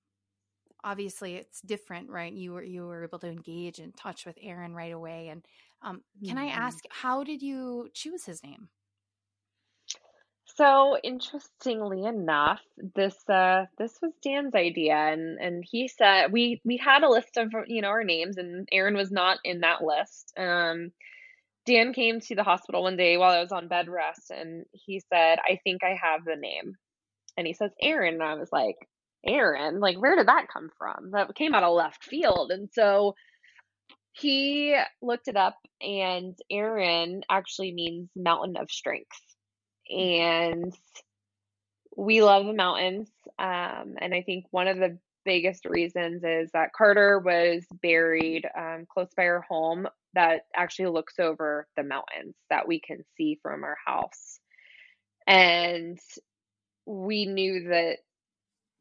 obviously it's different, right? You were you were able to engage and touch with Aaron right away and um can I Mhm. ask how did you choose his name? So, interestingly enough, this uh this was Dan's idea and and he said we we had a list of, you know, our names and Aaron was not in that list. Um Dan came to the hospital one day while I was on bed rest and he said, "I think I have the name." And he says, "Aaron." And I was like, "Aaron? Like where did that come from?" That came out of left field. And so he looked it up and Aaron actually means mountain of strength. And we love the mountains. Um, and I think one of the biggest reasons is that Carter was buried um, close by our home that actually looks over the mountains that we can see from our house. And we knew that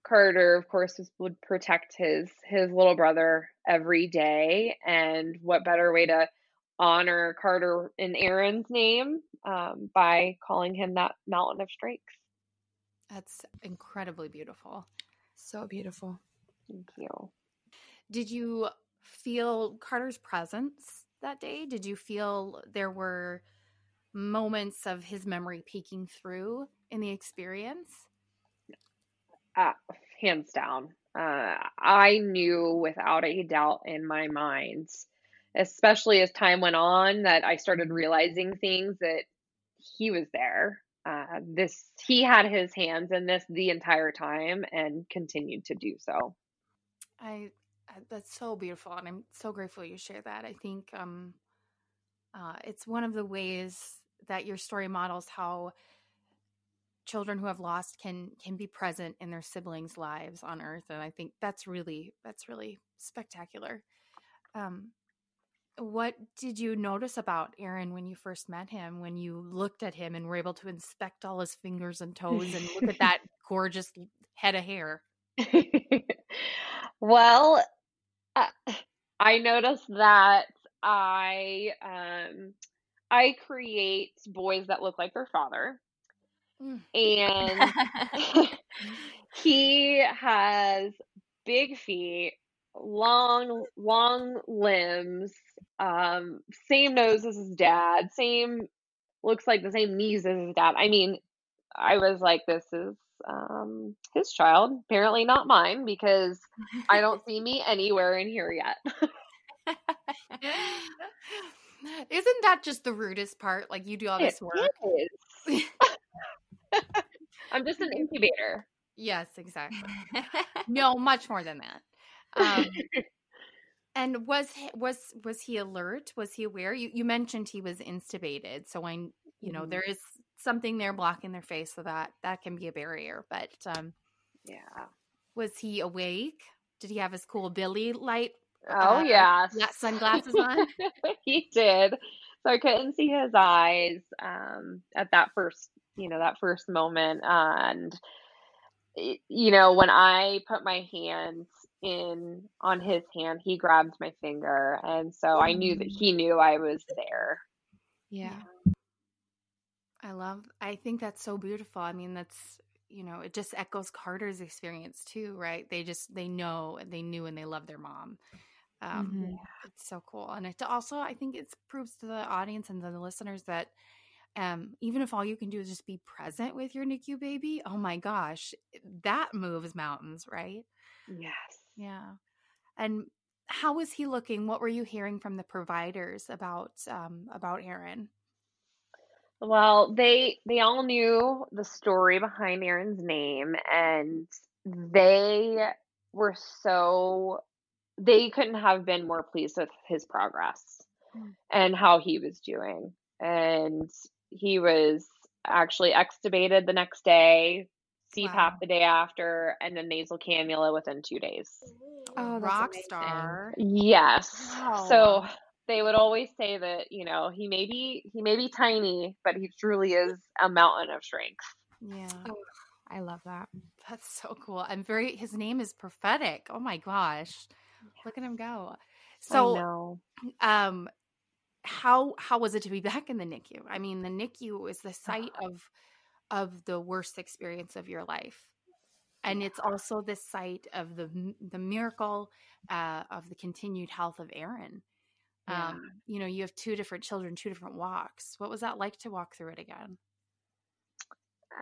Carter, of course, was, would protect his his little brother every day, and what better way to honor Carter in Aaron's name um, by calling him that mountain of strength. That's incredibly beautiful. So beautiful. Thank you. Did you feel Carter's presence that day? Did you feel there were moments of his memory peeking through in the experience? Uh, hands down. Uh, I knew without a doubt in my mind, especially as time went on, that I started realizing things that he was there. Uh, this he had his hands in this the entire time and continued to do so. I I- that's so beautiful, and I'm so grateful you shared that. I think um, uh, it's one of the ways that your story models how children who have lost can can be present in their siblings' lives on Earth, and I think that's really that's really spectacular. Um, what did you notice about Aaron when you first met him? When you looked at him and were able to inspect all his fingers and toes and look at *laughs* that gorgeous head of hair? *laughs* well, uh, I noticed that I um I create boys that look like their father. Mm. And *laughs* *laughs* he has big feet, long long limbs, um same nose as his dad, same looks like the same knees as his dad. I mean, I was like this is um his child, apparently not mine because I don't *laughs* see me anywhere in here yet. Isn't that just the rudest part? Like you do all this it work. *laughs* I'm just an incubator. Yes, exactly. *laughs* no, much more than that. Um, and was was was he alert? Was he aware? You you mentioned he was intubated, so I you know mm-hmm. there is something there blocking their face, so that that can be a barrier. But um, yeah, was he awake? Did he have his cool bili light Oh uh, yeah, sunglasses on. *laughs* he did. So I couldn't see his eyes um, at that first, you know, that first moment. And you know, when I put my hands in on his hand, he grabbed my finger, and so I knew that mm. he knew I was there. Yeah. I love. I think that's so beautiful. I mean, that's you know, it just echoes Carter's experience too, right? They just they know, they knew, and they love their mom. Um, mm-hmm. It's so cool. And it also, I think it proves to the audience and the listeners that um, even if all you can do is just be present with your NICU baby, oh my gosh, that moves mountains, right? Yes. Yeah. And how was he looking? What were you hearing from the providers about um, about Aaron? Well, they they all knew the story behind Aaron's name, and they were so they couldn't have been more pleased with his progress mm. and how he was doing. And he was actually extubated the next day, CPAP wow. the day after, and then nasal cannula within two days. Oh, rock star. Yes. Wow. So they would always say that, you know, he may be he may be tiny, but he truly is a mountain of strength. Yeah. Oh, I love that. That's so cool. I'm very his name is prophetic. Oh my gosh. Look at him go. So, um, how how was it to be back in the NICU? I mean, the NICU is the site *sighs* of of the worst experience of your life, and it's also the site of the the miracle uh, of the continued health of Aaron. Yeah. Um, you know, you have two different children, two different walks. What was that like to walk through it again?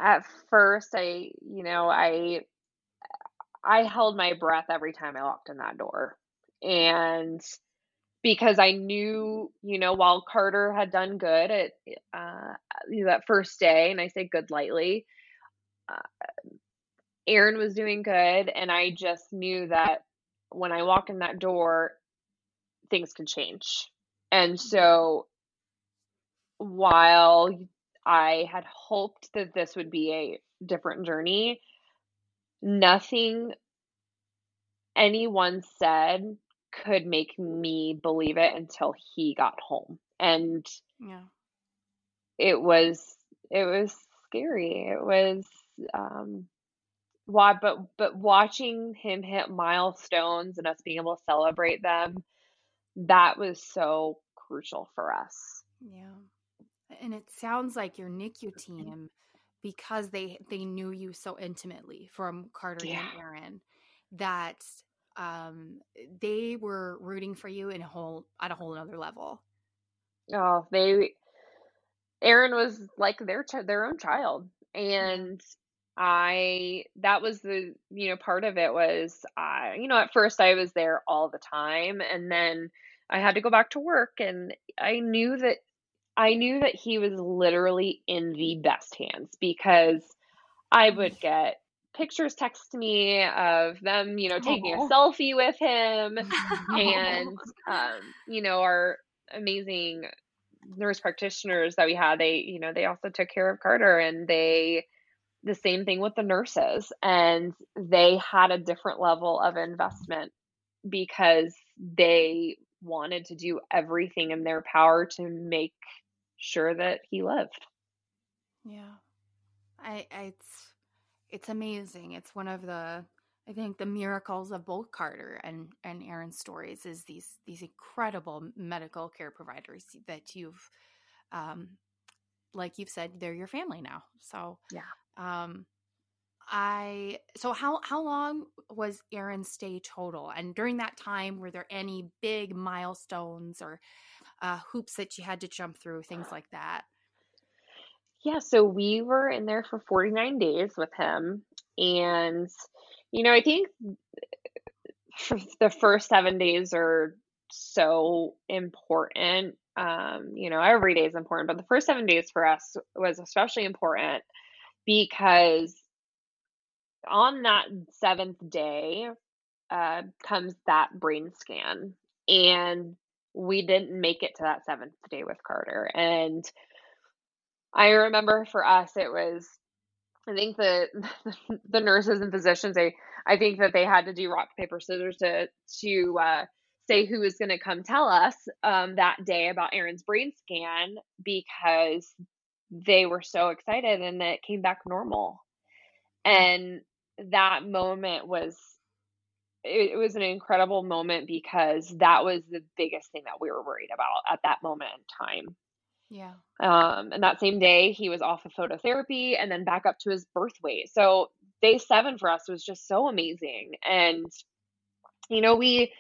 At first, I, you know, I I held my breath every time I walked in that door. And because I knew, you know, while Carter had done good at uh, that first day, and I say good lightly, uh, Aaron was doing good. And I just knew that when I walk in that door, things can change. And so while I had hoped that this would be a different journey, nothing anyone said could make me believe it until he got home. And yeah. It was it was scary. It was um why but but watching him hit milestones and us being able to celebrate them, that was so crucial for us. Yeah. And it sounds like your NICU team because they they knew you so intimately from Carter yeah. and Aaron that um they were rooting for you in a whole at a whole another level. Oh, they Aaron was like their their own child and I that was the you know part of it was I you know at first I was there all the time and then I had to go back to work and I knew that I knew that he was literally in the best hands because I would get pictures text me of them, you know, taking Aww. a selfie with him *laughs* and um, you know, our amazing nurse practitioners that we had, they, you know, they also took care of Carter and they the same thing with the nurses and they had a different level of investment because they wanted to do everything in their power to make sure that he lived. Yeah. I, I it's it's amazing. It's one of the I think the miracles of both Carter and and Aaron's stories is these these incredible medical care providers that you've um like you've said they're your family now. So yeah. Um I so how how long was Aaron's stay total? And during that time were there any big milestones or uh, hoops that you had to jump through, things like that? Yeah, so we were in there for 49 days with him. And, you know, I think *laughs* the first seven days are so important. Um, you know, every day is important, but the first seven days for us was especially important because on that seventh day uh, comes that brain scan. And we didn't make it to that seventh day with Carter. And I remember for us, it was, I think the *laughs* the nurses and physicians, they, I think that they had to do rock paper scissors to to uh, say who was going to come tell us um, that day about Aaron's brain scan because they were so excited and it came back normal, and that moment was it, it was an incredible moment because that was the biggest thing that we were worried about at that moment in time yeah. Um, and that same day, he was off of phototherapy and then back up to his birth weight. So day seven for us was just so amazing. And, you know, we,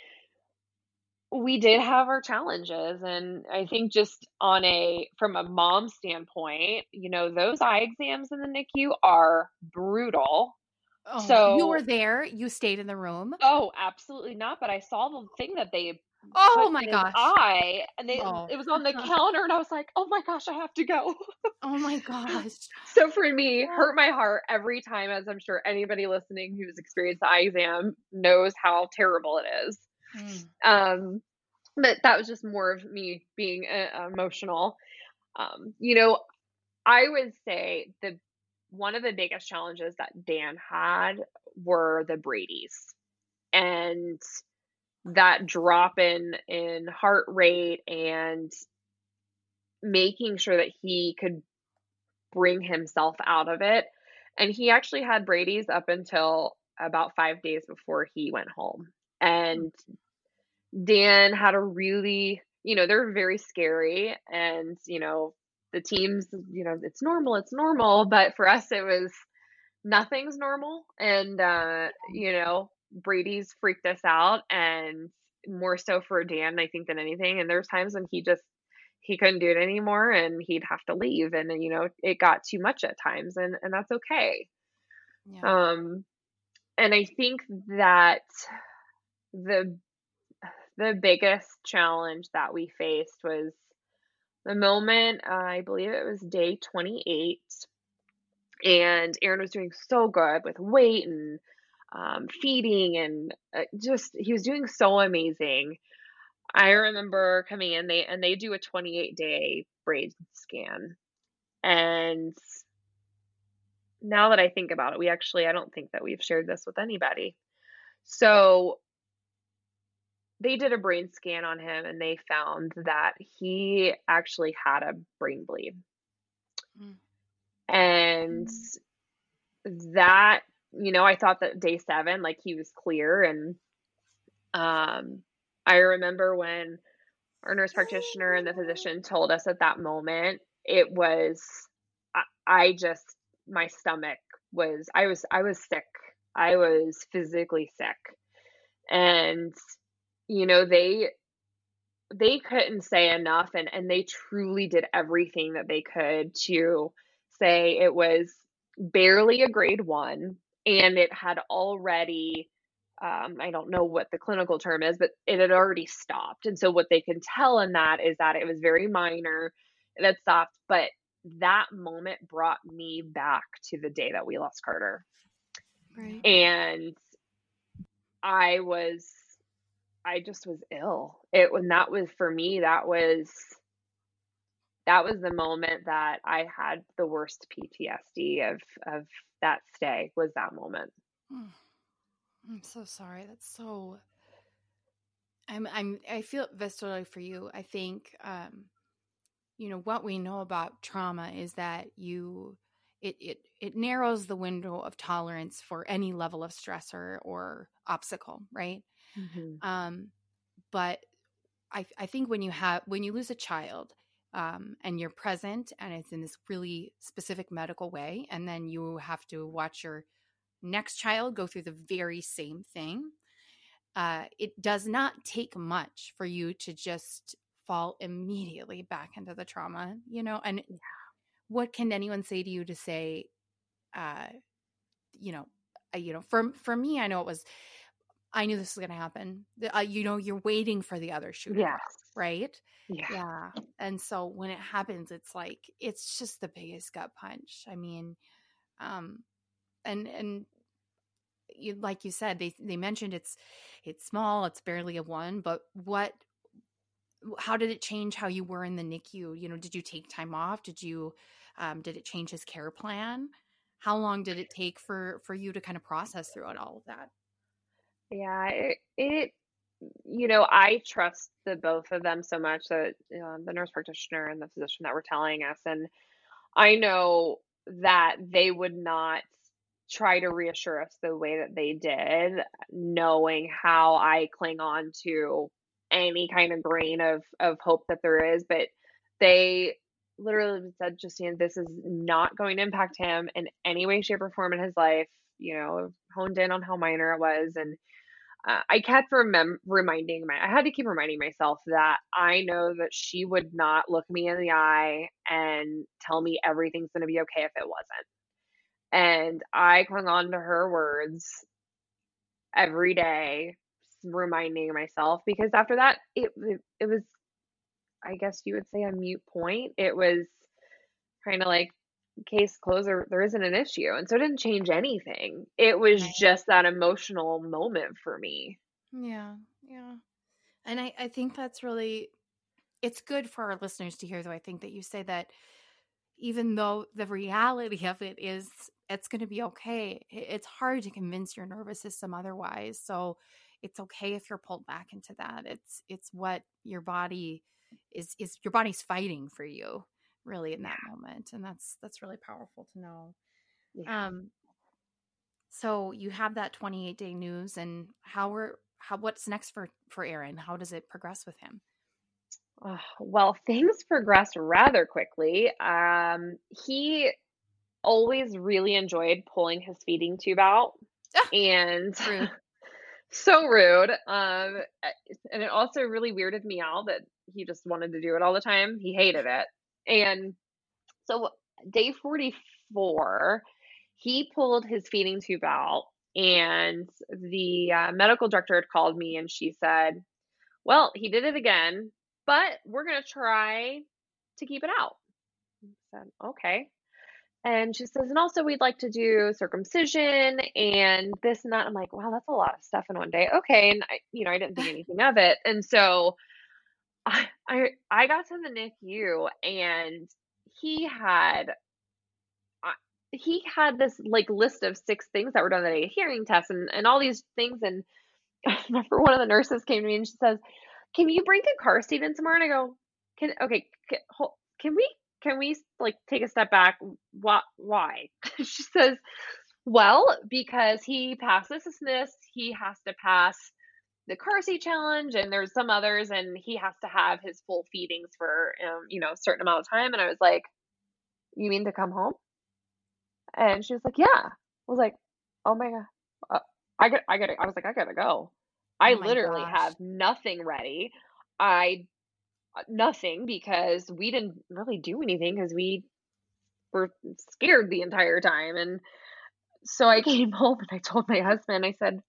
we did have our challenges and i think just on a from a mom standpoint you know those eye exams in the nicu are brutal oh, so you were there you stayed in the room oh absolutely not but i saw the thing that they Oh my gosh. Eye and they oh. it was on the *laughs* counter and I was like, "Oh my gosh, I have to go." oh my *laughs* gosh. So for me, oh. hurt my heart every time as I'm sure anybody listening who's experienced the eye exam knows how terrible it is. Mm. Um but that was just more of me being uh, emotional. Um you know, I would say the one of the biggest challenges that Dan had were the Brady's. And that drop in in heart rate and making sure that he could bring himself out of it and he actually had brady's up until about five days before he went home and dan had a really you know they're very scary and you know the teams you know it's normal it's normal but for us it was nothing's normal and uh you know Brady's freaked us out and more so for Dan, I think, than anything. And there's times when he just he couldn't do it anymore and he'd have to leave. And you know, it got too much at times and, and that's okay. Yeah. Um and I think that the the biggest challenge that we faced was the moment uh, I believe it was day 28 and Aaron was doing so good with weight and um, feeding and uh, just he was doing so amazing. I remember coming in they and they do a 28 day brain scan. And now that I think about it, we actually I don't think that we've shared this with anybody. So they did a brain scan on him and they found that he actually had a brain bleed. Mm. And mm. that you know, I thought that day seven, like he was clear. And um, I remember when our nurse practitioner and the physician told us at that moment, it was, I, I just, my stomach was, I was, I was sick. I was physically sick. And, you know, they, they couldn't say enough and, and they truly did everything that they could to say it was barely a grade one and it had already um, I don't know what the clinical term is, but it had already stopped. And so what they can tell in that is that it was very minor that stopped, but that moment brought me back to the day that we lost Carter. Right. And I was I just was ill. It when that was for me, that was that was the moment that I had the worst PTSD of of that stay was that moment. I'm so sorry. That's so I'm I'm I feel viscerally for you. I think um you know what we know about trauma is that you it it it narrows the window of tolerance for any level of stressor or obstacle, right? Mm-hmm. Um but I I think when you have when you lose a child um, and you're present and it's in this really specific medical way and then you have to watch your next child go through the very same thing uh, it does not take much for you to just fall immediately back into the trauma, you know? And yeah. what can anyone say to you to say, uh, you know, uh, you know, for, for me, I know it was, I knew this was going to happen. Uh, you know, you're waiting for the other shoe drop, right? Yeah. Yeah. And so when it happens, it's like, it's just the biggest gut punch. I mean, um, and, and you, like you said, they they mentioned it's it's small, it's barely a one, but what how did it change how you were in the NICU? You know, did you take time off? Did you um, did it change his care plan? How long did it take for for you to kind of process throughout all of that? Yeah, it, it you know, I trust the both of them so much that uh, the nurse practitioner and the physician that were telling us, and I know that they would not try to reassure us the way that they did, knowing how I cling on to any kind of grain of of hope that there is. But they literally said, Justine, this is not going to impact him in any way, shape, or form in his life. You know, honed in on how minor it was, and uh, I kept remem- reminding my, I had to keep reminding myself that I know that she would not look me in the eye and tell me everything's going to be okay if it wasn't. And I clung on to her words every day, reminding myself because after that, it, it, it was, I guess you would say, a mute point. It was kind of like case closed, there isn't an issue. And so it didn't change anything. It was just that emotional moment for me. Yeah. Yeah. And I, I think that's really, it's good for our listeners to hear, though. I think that you say that even though the reality *laughs* of it is it's going to be okay. It's hard to convince your nervous system otherwise. So it's okay if you're pulled back into that. It's it's what your body is is your body's fighting for you really in that yeah. moment and that's that's really powerful to know. Yeah. Um so you have that 28 day news and how are how what's next for for Aaron? How does it progress with him? Uh, well, *laughs* things progress rather quickly. Um, he always really enjoyed pulling his feeding tube out ah, and rude. *laughs* so rude um and it also really weirded me out that he just wanted to do it all the time he hated it and so day 44 he pulled his feeding tube out and the uh, medical director had called me and she said well he did it again but we're going to try to keep it out I said okay and she says, and also we'd like to do circumcision and this and that. I'm like, wow, that's a lot of stuff in one day. Okay. And I, you know, I didn't think anything of it. And so I, I, got to the NICU and he had, he had this like list of six things that were done that day, hearing tests and, and all these things. And *laughs* I remember one of the nurses came to me and she says, can you bring a car seat in tomorrow? And I go, can, okay, can, can we can we like take a step back? What? Why? *laughs* she says, well, because he passes this SNIS, he has to pass the car seat challenge, and there's some others, and he has to have his full feedings for um, you know a certain amount of time. And I was like, you mean to come home? And she was like, yeah. I was like, oh my god, uh, I got, I got, I was like, I gotta go. I oh literally gosh. have nothing ready. I uh, nothing because we didn't really do anything because we were scared the entire time. And so I *laughs* came home and I told my husband, I said,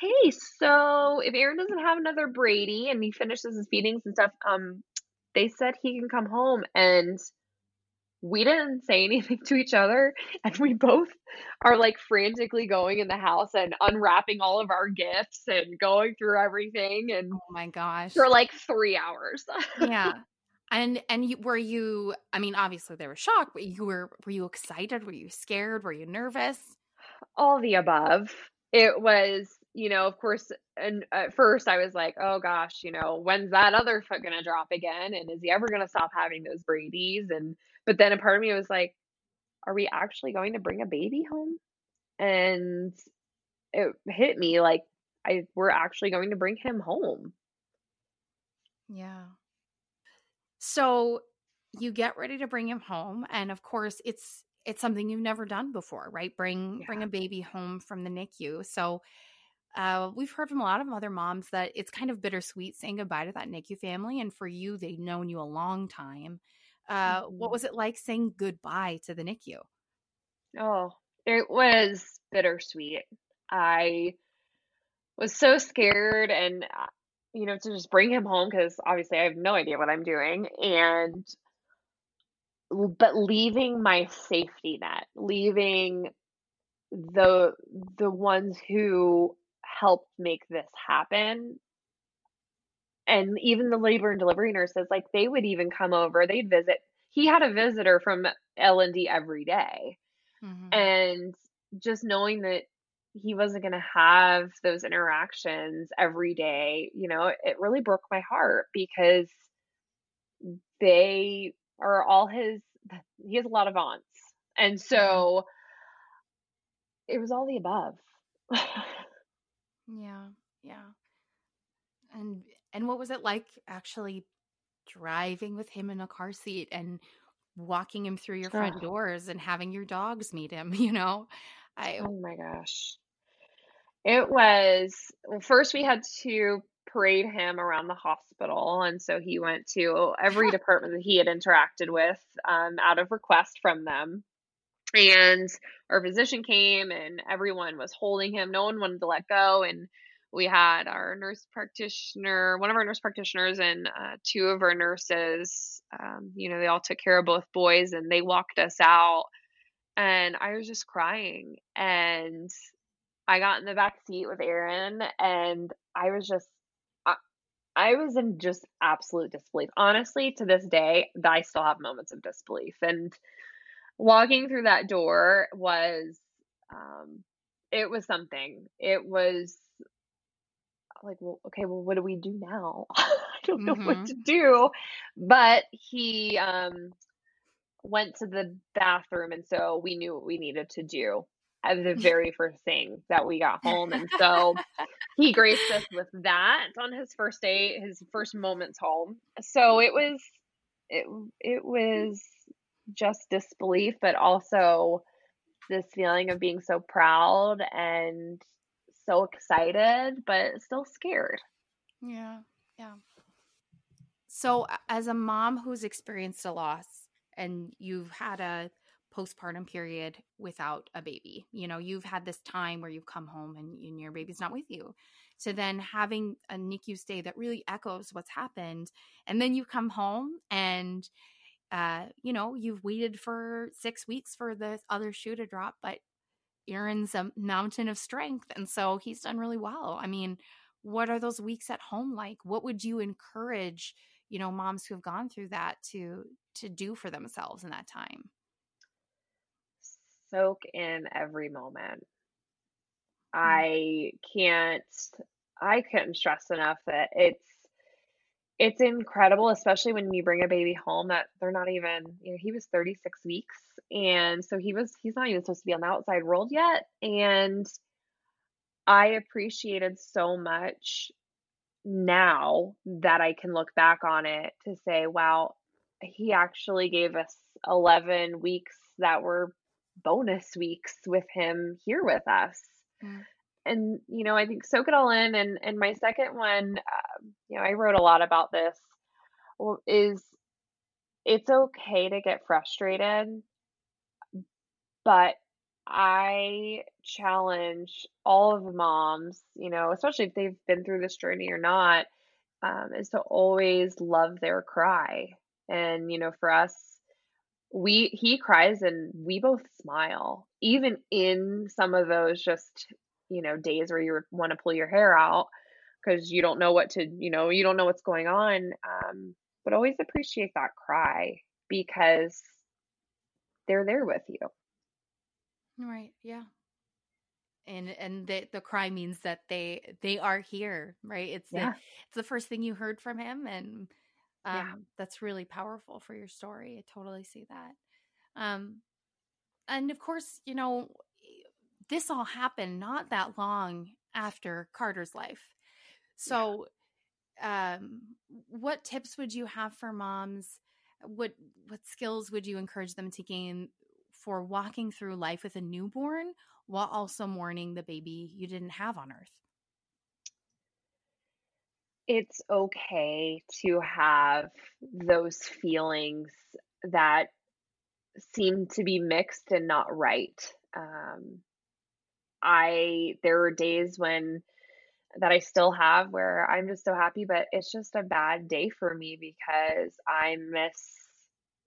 Hey, so if Aaron doesn't have another Brady and he finishes his feedings and stuff, um, they said he can come home and we didn't say *laughs* anything to each other and we both are like frantically going in the house and unwrapping all of our gifts and going through everything and oh my gosh for like 3 hours. yeah. *laughs* And and you, were you I mean obviously they were shocked but you were were you excited were you scared were you nervous? All the above. It was you know, of course, and at first I was like, oh gosh, you know, when's that other foot gonna drop again? And is he ever gonna stop having those Brady's? And but then a part of me was like, are we actually going to bring a baby home? And it hit me like I we're actually going to bring him home. Yeah. So you get ready to bring him home and of course it's it's something you've never done before, right? Bring yeah. bring a baby home from the NICU. So uh, we've heard from a lot of other moms that it's kind of bittersweet saying goodbye to that NICU family. And for you, they've known you a long time. Uh, mm-hmm. What was it like saying goodbye to the NICU? Oh, it was bittersweet. I was so scared and, uh, you know, to just bring him home because obviously I have no idea what I'm doing. And, but leaving my safety net, leaving the the ones who helped make this happen. And even the labor and delivery nurses, like they would even come over, they'd visit. He had a visitor from L&D every day. Mm-hmm. And just knowing that he wasn't going to have those interactions every day, you know, it really broke my heart because they are all his, he has a lot of aunts. And so it was all the above. *laughs* Yeah, yeah. And and what was it like actually driving with him in a car seat and walking him through your front doors and having your dogs meet him, *laughs* you know? I Oh my gosh. It was well, first we had to parade him around the hospital and so he went to every *laughs* department that he had interacted with um, out of request from them and our physician came and everyone was holding him. No one wanted to let go. And we had our nurse practitioner one of our nurse practitioners and uh, two of our nurses um, you know they all took care of both boys and they walked us out. And i was just crying. And i got in the back seat with aaron and i was just I, I was in just absolute disbelief. Honestly to this day i still have moments of disbelief. And walking through that door was um it was something. It was like well okay well what do we do now? *laughs* I don't know mm-hmm. what to do. But he um went to the bathroom and so we knew what we needed to do as the *laughs* very first thing that we got *laughs* home. And so he graced us with that on his first day his first moments home. So it was it it was just disbelief, but also this feeling of being so proud and so excited, but still scared. Yeah. Yeah. So, as a mom who's experienced a loss and you've had a postpartum period without a baby, you know, you've had this time where you've come home and, and your baby's not with you. So, then having a NICU stay that really echoes what's happened. And then you come home and uh, you know, you've waited for six weeks for the other shoe to drop, but Aaron's a mountain of strength. And so he's done really well. I mean, what are those weeks at home like? What would you encourage, you know, moms who have gone through that to to do for themselves in that time? Soak in every moment. Mm-hmm. I can't I couldn't stress enough that it's it's incredible, especially when you bring a baby home that they're not even, you know, he was 36 weeks. And so he was, he's not even supposed to be on the outside world yet. And I appreciated so much now that I can look back on it to say, wow, he actually gave us 11 weeks that were bonus weeks with him here with us. Mm and you know i think soak it all in and and my second one uh, you know i wrote a lot about this is it's okay to get frustrated but i challenge all of the moms you know especially if they've been through this journey or not um, is to always love their cry. And you know for us we he cries and we both smile even in some of those just you know days where you want to pull your hair out because you don't know what to you know you don't know what's going on um, but always appreciate that cry because they're there with you. Right yeah. And and the the cry means that they they are here right? It's yeah. the, it's the first thing you heard from him and um, yeah. that's really powerful for your story. I totally see that. Um and of course you know this all happened not that long after carter's life so yeah. um what tips would you have for moms what what skills would you encourage them to gain for walking through life with a newborn while also mourning the baby you didn't have on earth? It's okay to have those feelings that seem to be mixed and not right. Um, I there are days when that I still have where I'm just so happy, but it's just a bad day for me because I miss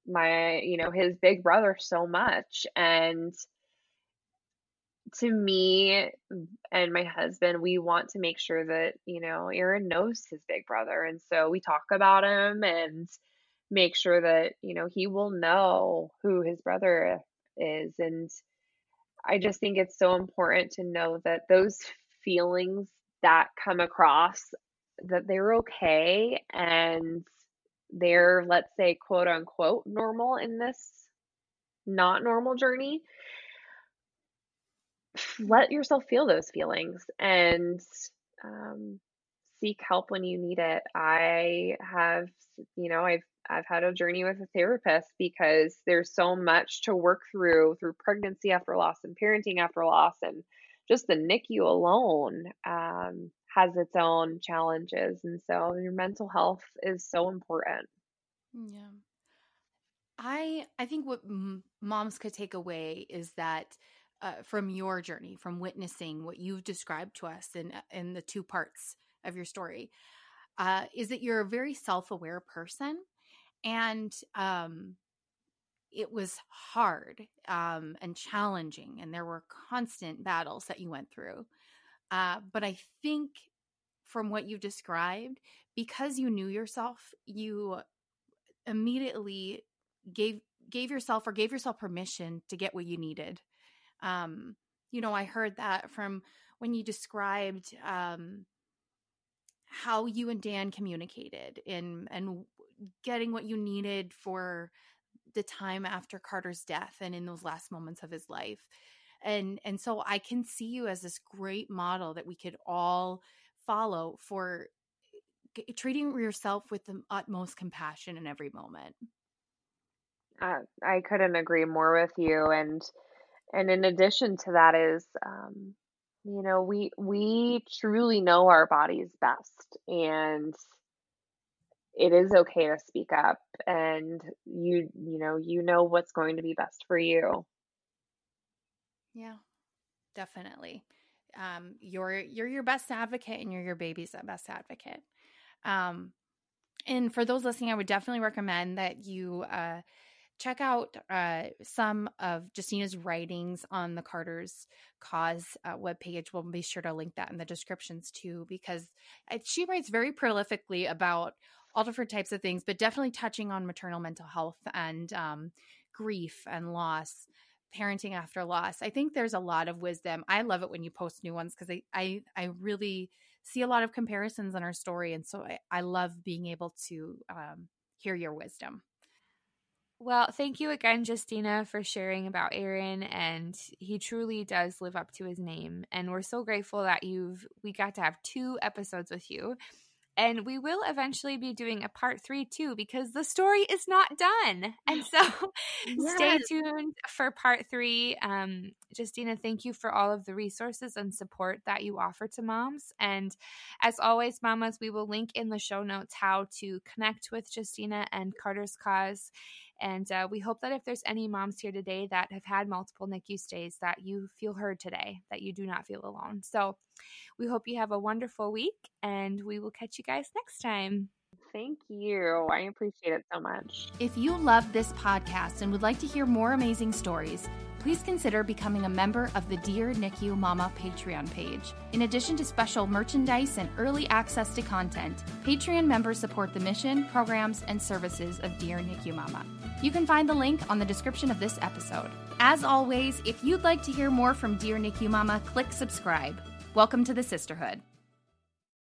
my, you know, his big brother so much. And to me and my husband, we want to make sure that, you know, Aaron knows his big brother. And so we talk about him and make sure that, you know, he will know who his brother is. And I just think it's so important to know that those feelings that come across that they're okay and they're let's say quote unquote normal in this not normal journey let yourself feel those feelings and um, seek help when you need it. I have you know i've i've had a journey with a therapist because there's so much to work through through pregnancy after loss and parenting after loss and just the nicu alone um, has its own challenges and so your mental health is so important. Yeah. I i think what m- moms could take away is that uh, from your journey from witnessing what you've described to us in uh, in the two parts of your story uh, is that you're a very self-aware person and um, it was hard um, and challenging and there were constant battles that you went through uh, but I think from what you've described, because you knew yourself, you immediately gave gave yourself or gave yourself permission to get what you needed. Um, you know, I heard that from when you described um, how you and Dan communicated in and getting what you needed for the time after Carter's death and in those last moments of his life. And and so i can see you as this great model that we could all follow for g- treating yourself with the utmost compassion in every moment. Uh, i couldn't agree more with you and and in addition to that is um, you know we we truly know our bodies best and it is okay to speak up and you you know you know what's going to be best for you yeah, definitely. Um, you're you're your best advocate, and you're your baby's best advocate. Um, and for those listening, I would definitely recommend that you uh, check out uh, some of Justina's writings on the Carter's Cause uh, webpage. We'll be sure to link that in the descriptions too, because she writes very prolifically about all different types of things, but definitely touching on maternal mental health and um, grief and loss parenting after loss. I think there's a lot of wisdom. I love it when you post new ones because I, I I really see a lot of comparisons in our story, and so I, I love being able to um, hear your wisdom. Well, thank you again, Justina, for sharing about Aaron, and he truly does live up to his name. And we're so grateful that you've we got to have two episodes with you. And we will eventually be doing a part three too, because the story is not done. And so *laughs* yes. stay tuned for part three. Um, Justina, thank you for all of the resources and support that you offer to moms. And as always, mamas, we will link in the show notes how to connect with Justina and Carter's Cause. And uh, we hope that if there's any moms here today that have had multiple NICU stays, that you feel heard today, that you do not feel alone. So we hope you have a wonderful week, and we will catch you guys next time. Thank you. I appreciate it so much. If you love this podcast and would like to hear more amazing stories, please consider becoming a member of the Dear NICU Mama Patreon page. In addition to special merchandise and early access to content, Patreon members support the mission, programs, and services of Dear NICU Mama. You can find the link on the description of this episode. As always, if you'd like to hear more from Dear NICU Mama, click subscribe. Welcome to the sisterhood.